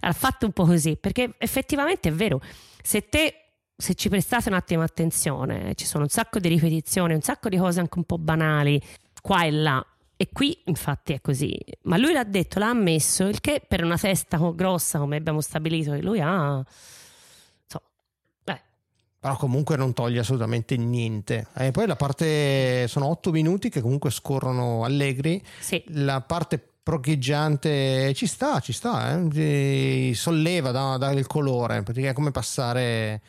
ha fatto un po' così, perché effettivamente è vero, se te se ci prestate un attimo attenzione, ci sono un sacco di ripetizioni, un sacco di cose anche un po' banali qua e là. E qui infatti è così, ma lui l'ha detto, l'ha ammesso, il che per una testa grossa come abbiamo stabilito che lui ha, eh, Però comunque non toglie assolutamente niente. E poi la parte sono otto minuti che comunque scorrono allegri. sì, La parte procheggiante ci sta, ci sta, eh? Eh, solleva da, da colore, perché è come passare,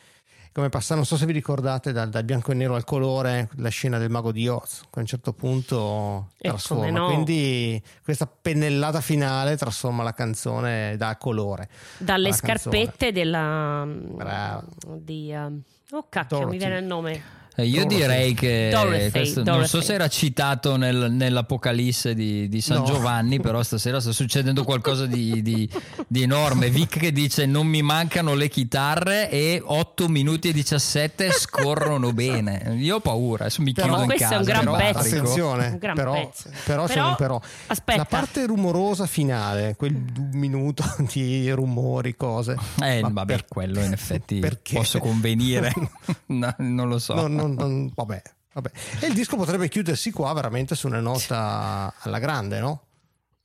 come passare, non so se vi ricordate dal, dal bianco e nero al colore, la scena del mago di Oz, che a un certo punto E trasforma. no. Quindi questa pennellata finale trasforma la canzone da colore. dalle alla canzone. scarpette della... Brava. Di, oh cacchio, Dorothy. mi viene il nome. Eh, Io Dorothy. direi che Dorothy, questo- non so Dorothy. se era citato nel- nell'Apocalisse di, di San No. Giovanni, però stasera sta succedendo qualcosa di, di- di enorme. Vic che dice non mi mancano le chitarre e 8 minuti e 17 scorrono bene. Io ho paura, adesso mi Però- chiudo in Questo è casa. un gran però pezzo. applico. Attenzione, Un gran però, pezzo. però Però, però. aspetta. La parte rumorosa finale, quel minuto di rumori, cose. Eh, Ma vabbè, per- quello in effetti perché? posso convenire. No, non lo so. Non- non- non- vabbè, vabbè. E il disco potrebbe chiudersi qua veramente su una nota alla grande, no?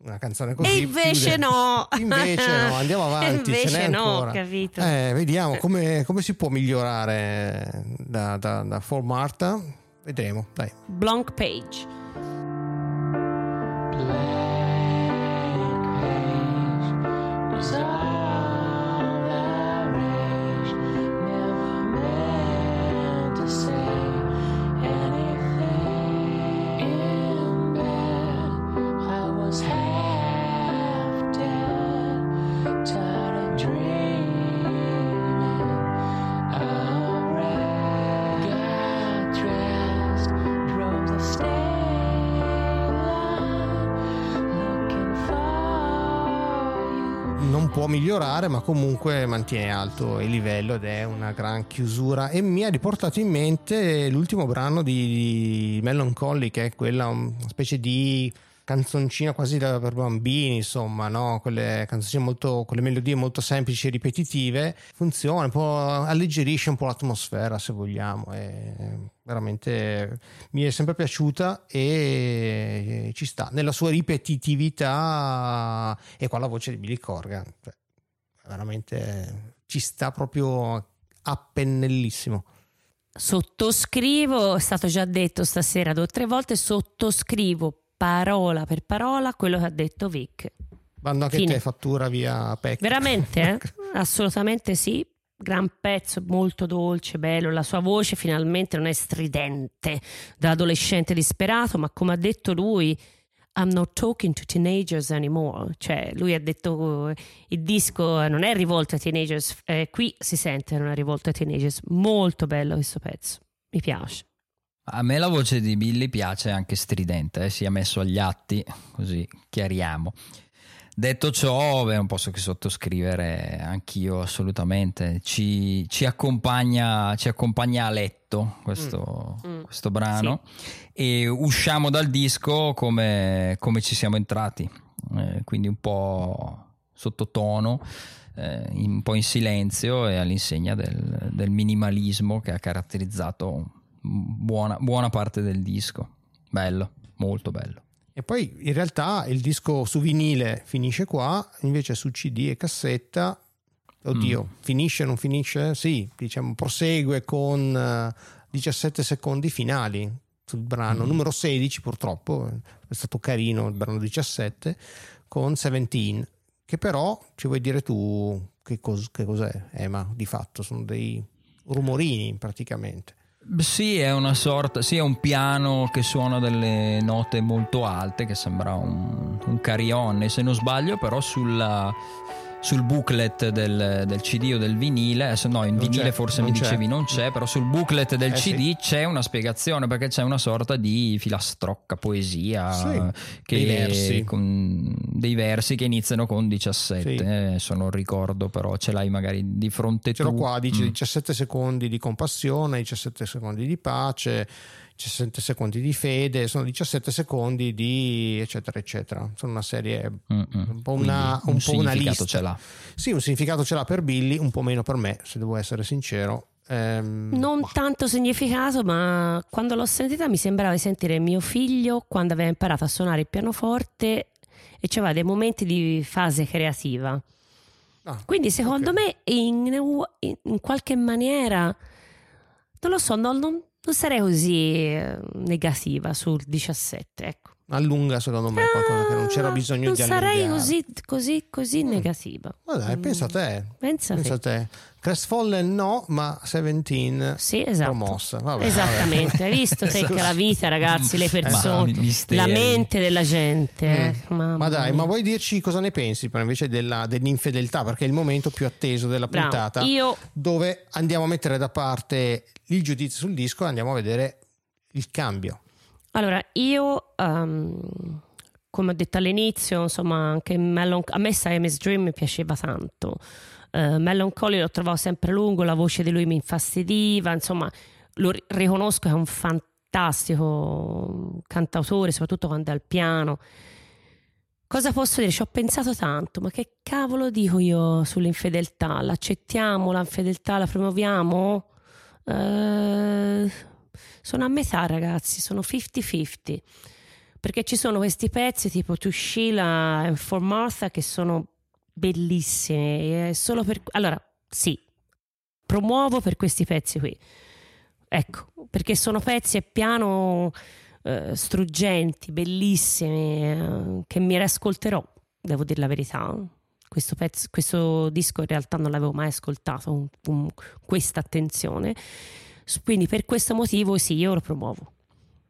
Una canzone così. E invece chiude- no. Invece no, andiamo avanti. Invece ce n'è no, ancora. capito. Eh, vediamo come, come si può migliorare da, da, da For Marta. Vedremo, dai. Blank Page. was all migliorare, ma comunque mantiene alto il livello ed è una gran chiusura. E mi ha riportato in mente l'ultimo brano di Melancholy, che è quella una specie di canzoncina quasi da- per bambini, insomma, no? Quelle canzoncine molto, con le melodie molto semplici e ripetitive. Funziona, un po' alleggerisce un po' l'atmosfera, se vogliamo. È veramente mi è sempre piaciuta e ci sta nella sua ripetitività e qua la voce di Billy Corgan cioè, veramente ci sta proprio a pennellissimo Sottoscrivo, è stato già detto stasera due o tre volte, sottoscrivo parola per parola quello che ha detto Vic. Quando anche Fine. te fattura via PEC Veramente, eh? assolutamente sì. Gran pezzo, molto dolce, bello. La sua voce finalmente non è stridente da adolescente disperato, ma come ha detto lui, I'm not talking to teenagers anymore. Cioè, lui ha detto il disco non è rivolto ai teenagers, eh, qui si sente non è rivolto ai teenagers. Molto bello questo pezzo, mi piace. A me la voce di Billy piace anche stridente, eh, sia messo agli atti, così chiariamo. Detto ciò, beh, non posso che sottoscrivere anch'io assolutamente. Ci, ci accompagna, ci accompagna a letto questo, Mm. questo brano e usciamo dal disco come, come ci siamo entrati, Eh, quindi un po' sottotono, eh, un po' in silenzio e all'insegna del, del minimalismo che ha caratterizzato buona, buona parte del disco. Bello, molto bello. E poi in realtà il disco su vinile finisce qua, invece su CD e cassetta, oddio, finisce, non finisce? Sì, diciamo, prosegue con eh, 17 secondi finali sul brano, numero 16 purtroppo, è stato carino il brano 17, con 17, che però ci vuoi dire tu che, cos- che cos'è, Ema, di fatto, sono dei rumorini praticamente. Sì, è sorta, sì, è un piano che suona delle note molto alte, che sembra un, un carillon, se non sbaglio, però sulla- sul booklet del, del CD o del vinile, no, in Non vinile forse mi c'è. dicevi non c'è, però sul booklet del Eh, CD c'è una spiegazione perché c'è una sorta di filastrocca poesia Sì, che- dei versi. con- dei versi che iniziano con 17, Sì. eh, adesso non ricordo, però ce l'hai magari di fronte Ce l'ho qua, dice Mm. 17 secondi di compassione, 17 secondi di pace, 17 secondi di fede, sono 17 secondi di eccetera eccetera. Sono una serie Mm, mm. un po' una, un un po' una significato lista. ce l'ha. Sì, un significato ce l'ha per Billy, un po' meno per me, se devo essere sincero. Ehm, Non bah, tanto significato, ma quando l'ho sentita mi sembrava di sentire mio figlio quando aveva imparato a suonare il pianoforte e c'aveva dei momenti di fase creativa. ah, Quindi secondo ok. me in, in- in qualche maniera, non lo so, non, non- non sarei così eh, negativa sul 17, ecco. Allunga secondo me qualcosa che non c'era bisogno non di sarei allungare. così, così, così Mm. negativa. Ma dai, Mm. pensa a te. Pensa, Pensa a te. te. Crestfallen no, ma 17 Sì, esatto. promossa. Vabbè, Esattamente, vabbè. hai visto te Esatto. che la vita, ragazzi, le Ma persone, misteri. la mente della gente. eh, Mm. mamma Ma dai, ma vuoi dirci cosa ne pensi però invece della- dell'infedeltà? Perché è il momento più atteso della Bravo. puntata Io dove andiamo a mettere da parte il giudizio sul disco e andiamo a vedere il cambio. Allora, io, ehm, come ho detto all'inizio, insomma, anche Mellon- a me Siamese Dream mi piaceva tanto. Uh, Melancholy lo trovavo sempre lungo, la voce di lui mi infastidiva, insomma, lo ri- riconosco che è un fantastico cantautore, soprattutto quando è al piano. Cosa posso dire? Ci ho pensato tanto, ma che cavolo dico io sull'infedeltà? L'accettiamo, l'infedeltà la promuoviamo? Eh, sono a metà, ragazzi, sono 50-50. Perché ci sono questi pezzi tipo To Sheila e For Martha che sono bellissimi. e Solo per... Allora, sì, promuovo per questi pezzi qui. Ecco, perché sono pezzi a piano eh, struggenti, bellissimi, eh, che mi riascolterò, devo dire la verità. Questo, pezzo, questo disco in realtà non l'avevo mai ascoltato con questa attenzione. Quindi per questo motivo sì, io lo promuovo.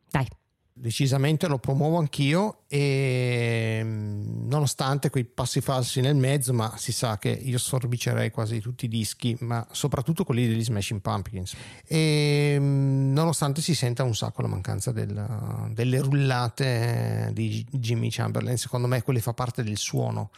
Dai. Decisamente lo promuovo anch'io e mm, nonostante quei passi falsi nel mezzo, ma si sa che io sorbicerei quasi tutti i dischi, ma soprattutto quelli degli Smashing Pumpkins. E mm, nonostante si senta un sacco la mancanza del- delle rullate di Jimmy Chamberlain, secondo me quelli fa parte del suono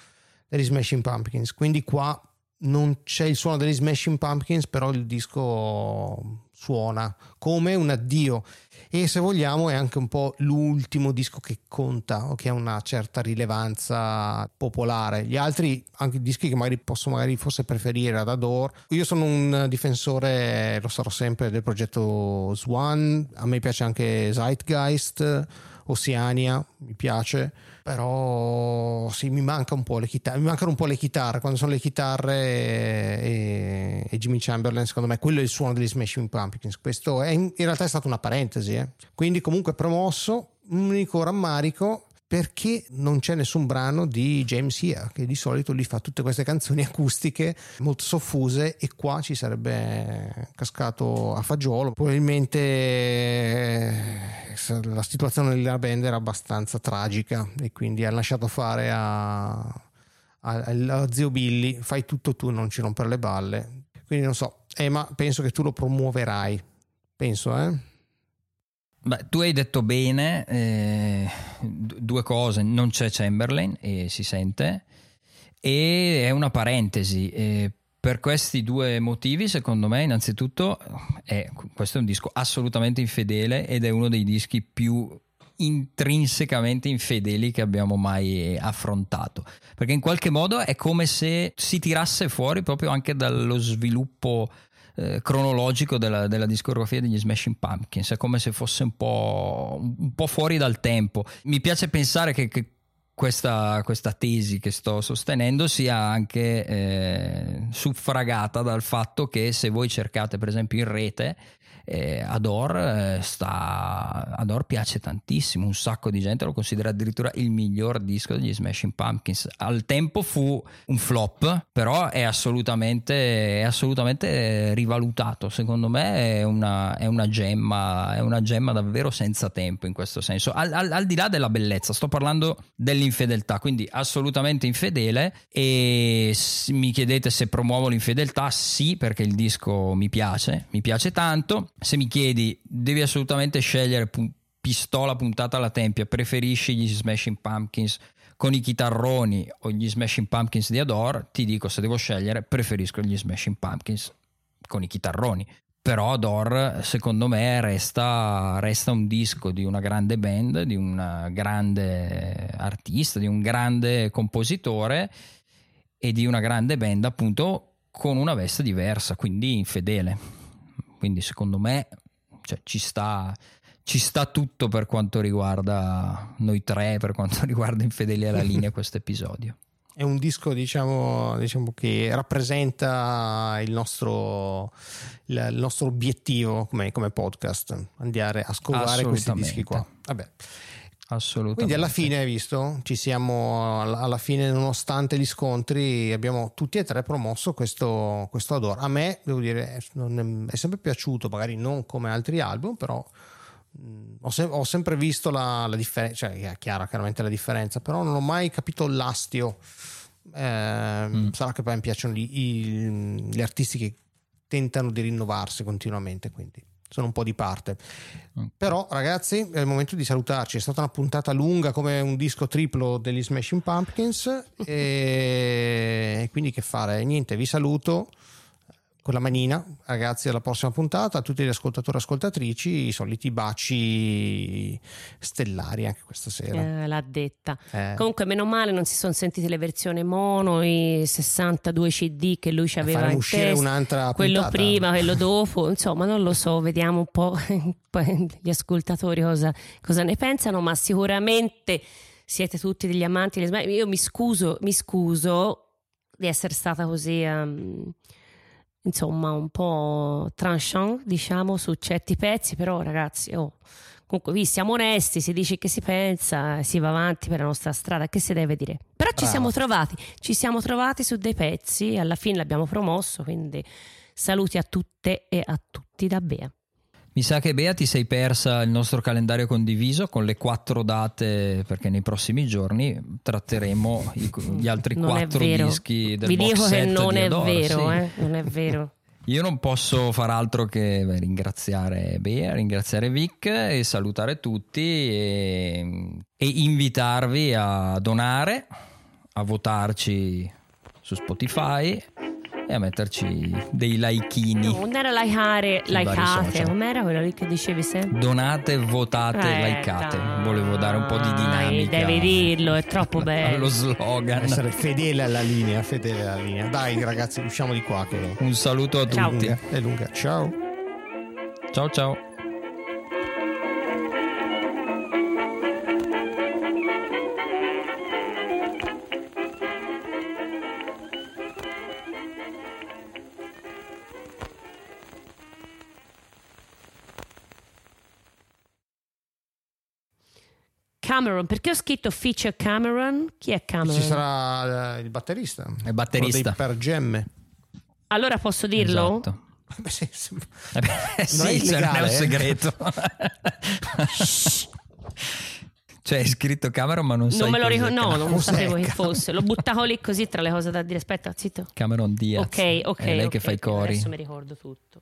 degli Smashing Pumpkins. Quindi qua non c'è il suono degli Smashing Pumpkins, però il disco suona come un addio e se vogliamo è anche un po' l'ultimo disco che conta o che ha una certa rilevanza popolare. Gli altri, anche dischi che magari posso magari forse preferire ad Adore. Io sono un difensore, lo sarò sempre, del progetto Swan, a me piace anche Zeitgeist, Oceania, mi piace, però sì, mi manca chitarre, mi mancano un po' le chitarre, quando sono le chitarre e, e Jimmy Chamberlain, secondo me quello è il suono degli Smashing Pumpkins. Questo è in, realtà è stata una parentesi, eh. quindi comunque promosso, un unico rammarico perché non c'è nessun brano di James Here che di solito gli fa tutte queste canzoni acustiche molto soffuse e qua ci sarebbe cascato a fagiolo probabilmente la situazione della band era abbastanza tragica e quindi ha lasciato fare a, a- a zio Billy fai tutto tu non ci rompere le balle quindi non so eh, ma penso che tu lo promuoverai. Penso eh? Beh, tu hai detto bene eh, due cose, non c'è Chamberlain e si sente. E è una parentesi. eh, per questi due motivi, secondo me, innanzitutto, è, questo è un disco assolutamente infedele ed è uno dei dischi più intrinsecamente infedeli che abbiamo mai affrontato. Perché in qualche modo è come se si tirasse fuori proprio anche dallo sviluppo eh, cronologico della, della discografia degli Smashing Pumpkins. È come se fosse un po', un po' fuori dal tempo. Mi piace pensare che, che questa, questa tesi che sto sostenendo sia anche eh, suffragata dal fatto che se voi cercate per esempio in rete eh, Ador eh, sta Ador piace tantissimo un sacco di gente lo considera addirittura il miglior disco degli Smashing Pumpkins. Al tempo fu un flop però è assolutamente, è assolutamente rivalutato. Secondo me è una, è una gemma è una gemma davvero senza tempo in questo senso. Al, al- al di là della bellezza sto parlando dell'infedeltà quindi assolutamente infedele. E mi chiedete se promuovo l'infedeltà sì perché il disco mi piace mi piace tanto se mi chiedi devi assolutamente scegliere pu- pistola puntata alla tempia preferisci gli Smashing Pumpkins con i chitarroni o gli Smashing Pumpkins di Adore ti dico se devo scegliere preferisco gli Smashing Pumpkins con i chitarroni però Adore secondo me resta, resta un disco di una grande band, di un grande artista, di un grande compositore e di una grande band appunto con una veste diversa, quindi infedele. Quindi secondo me cioè, ci, sta, ci sta tutto per quanto riguarda noi tre, per quanto riguarda Infedeli alla linea questo episodio. È un disco, diciamo, diciamo che rappresenta il nostro, il, nostro obiettivo come, come podcast, andare a scovare questi dischi qua. Vabbè. Assolutamente. Quindi alla fine, hai visto, ci siamo alla fine, nonostante gli scontri, abbiamo tutti e tre promosso questo, questo Adore. A me, devo dire, è, sempre piaciuto, magari non come altri album, però mh, ho, se- ho sempre visto la, la differenza, cioè è chiara chiaramente la differenza, però non ho mai capito l'astio. Eh, Sarà che poi mi piacciono gli, i- gli artisti che tentano di rinnovarsi continuamente, quindi sono un po' di parte. Però, ragazzi, è il momento di salutarci. È stata una puntata lunga come un disco triplo degli Smashing Pumpkins. E quindi, che fare? Niente, vi saluto con la manina, ragazzi. Alla prossima puntata. A tutti gli ascoltatori e ascoltatrici, i soliti baci stellari anche questa sera. Eh, l'ha detta. Eh, Comunque, meno male non si sono sentite le versioni mono, i 62 CD che lui ci aveva in uscire testa. un'altra quello puntata. prima, quello dopo, insomma, non lo so, vediamo un po' gli ascoltatori cosa, cosa ne pensano, ma sicuramente siete tutti degli amanti. Io mi scuso, mi scuso di essere stata così, ehm, insomma, un po' tranchant, diciamo, su certi pezzi, però ragazzi, oh, comunque vi siamo onesti, si dice che si pensa, si va avanti per la nostra strada, che si deve dire? Però ci Brava. siamo trovati, ci siamo trovati su dei pezzi, alla fine l'abbiamo promosso, quindi saluti a tutte e a tutti da Bea. Mi sa che Bea ti sei persa il nostro calendario condiviso con le quattro date perché nei prossimi giorni tratteremo i- gli altri Non quattro dischi del Vi box dico che set non di è Adore, vero, sì. eh? non è vero. Io non posso far altro che ringraziare Bea, ringraziare Vic e salutare tutti e, e invitarvi a donare, a votarci su Spotify e a metterci dei likini. Non era likeare, likeate, com'era quello lì che dicevi sempre? Donate, votate, Eh, likeate. Volevo dare un po' di dinamica. Devi dirlo, è troppo bello. Allo slogan. essere fedele alla linea, fedele alla linea. Dai, ragazzi, usciamo di qua. Che Un saluto a Ciao. tutti. lunga. È lunga. Ciao. Ciao ciao. Cameron, perché ho scritto feature Cameron? Chi è Cameron? Ci sarà eh, il batterista. Il batterista. Per Gemme. Allora posso dirlo? Esatto. Beh, sì, sì. Eh beh, Non sì, è cioè, non è un illegale, eh. segreto. cioè, è scritto Cameron, ma non, sai Non me lo ricordo, no, non sapevo che Cameron? fosse. L'ho buttato lì così tra le cose da dire. Aspetta, zitto. Cameron Diaz. Ok, ok. È lei ok, che fa i cori. Adesso mi ricordo tutto.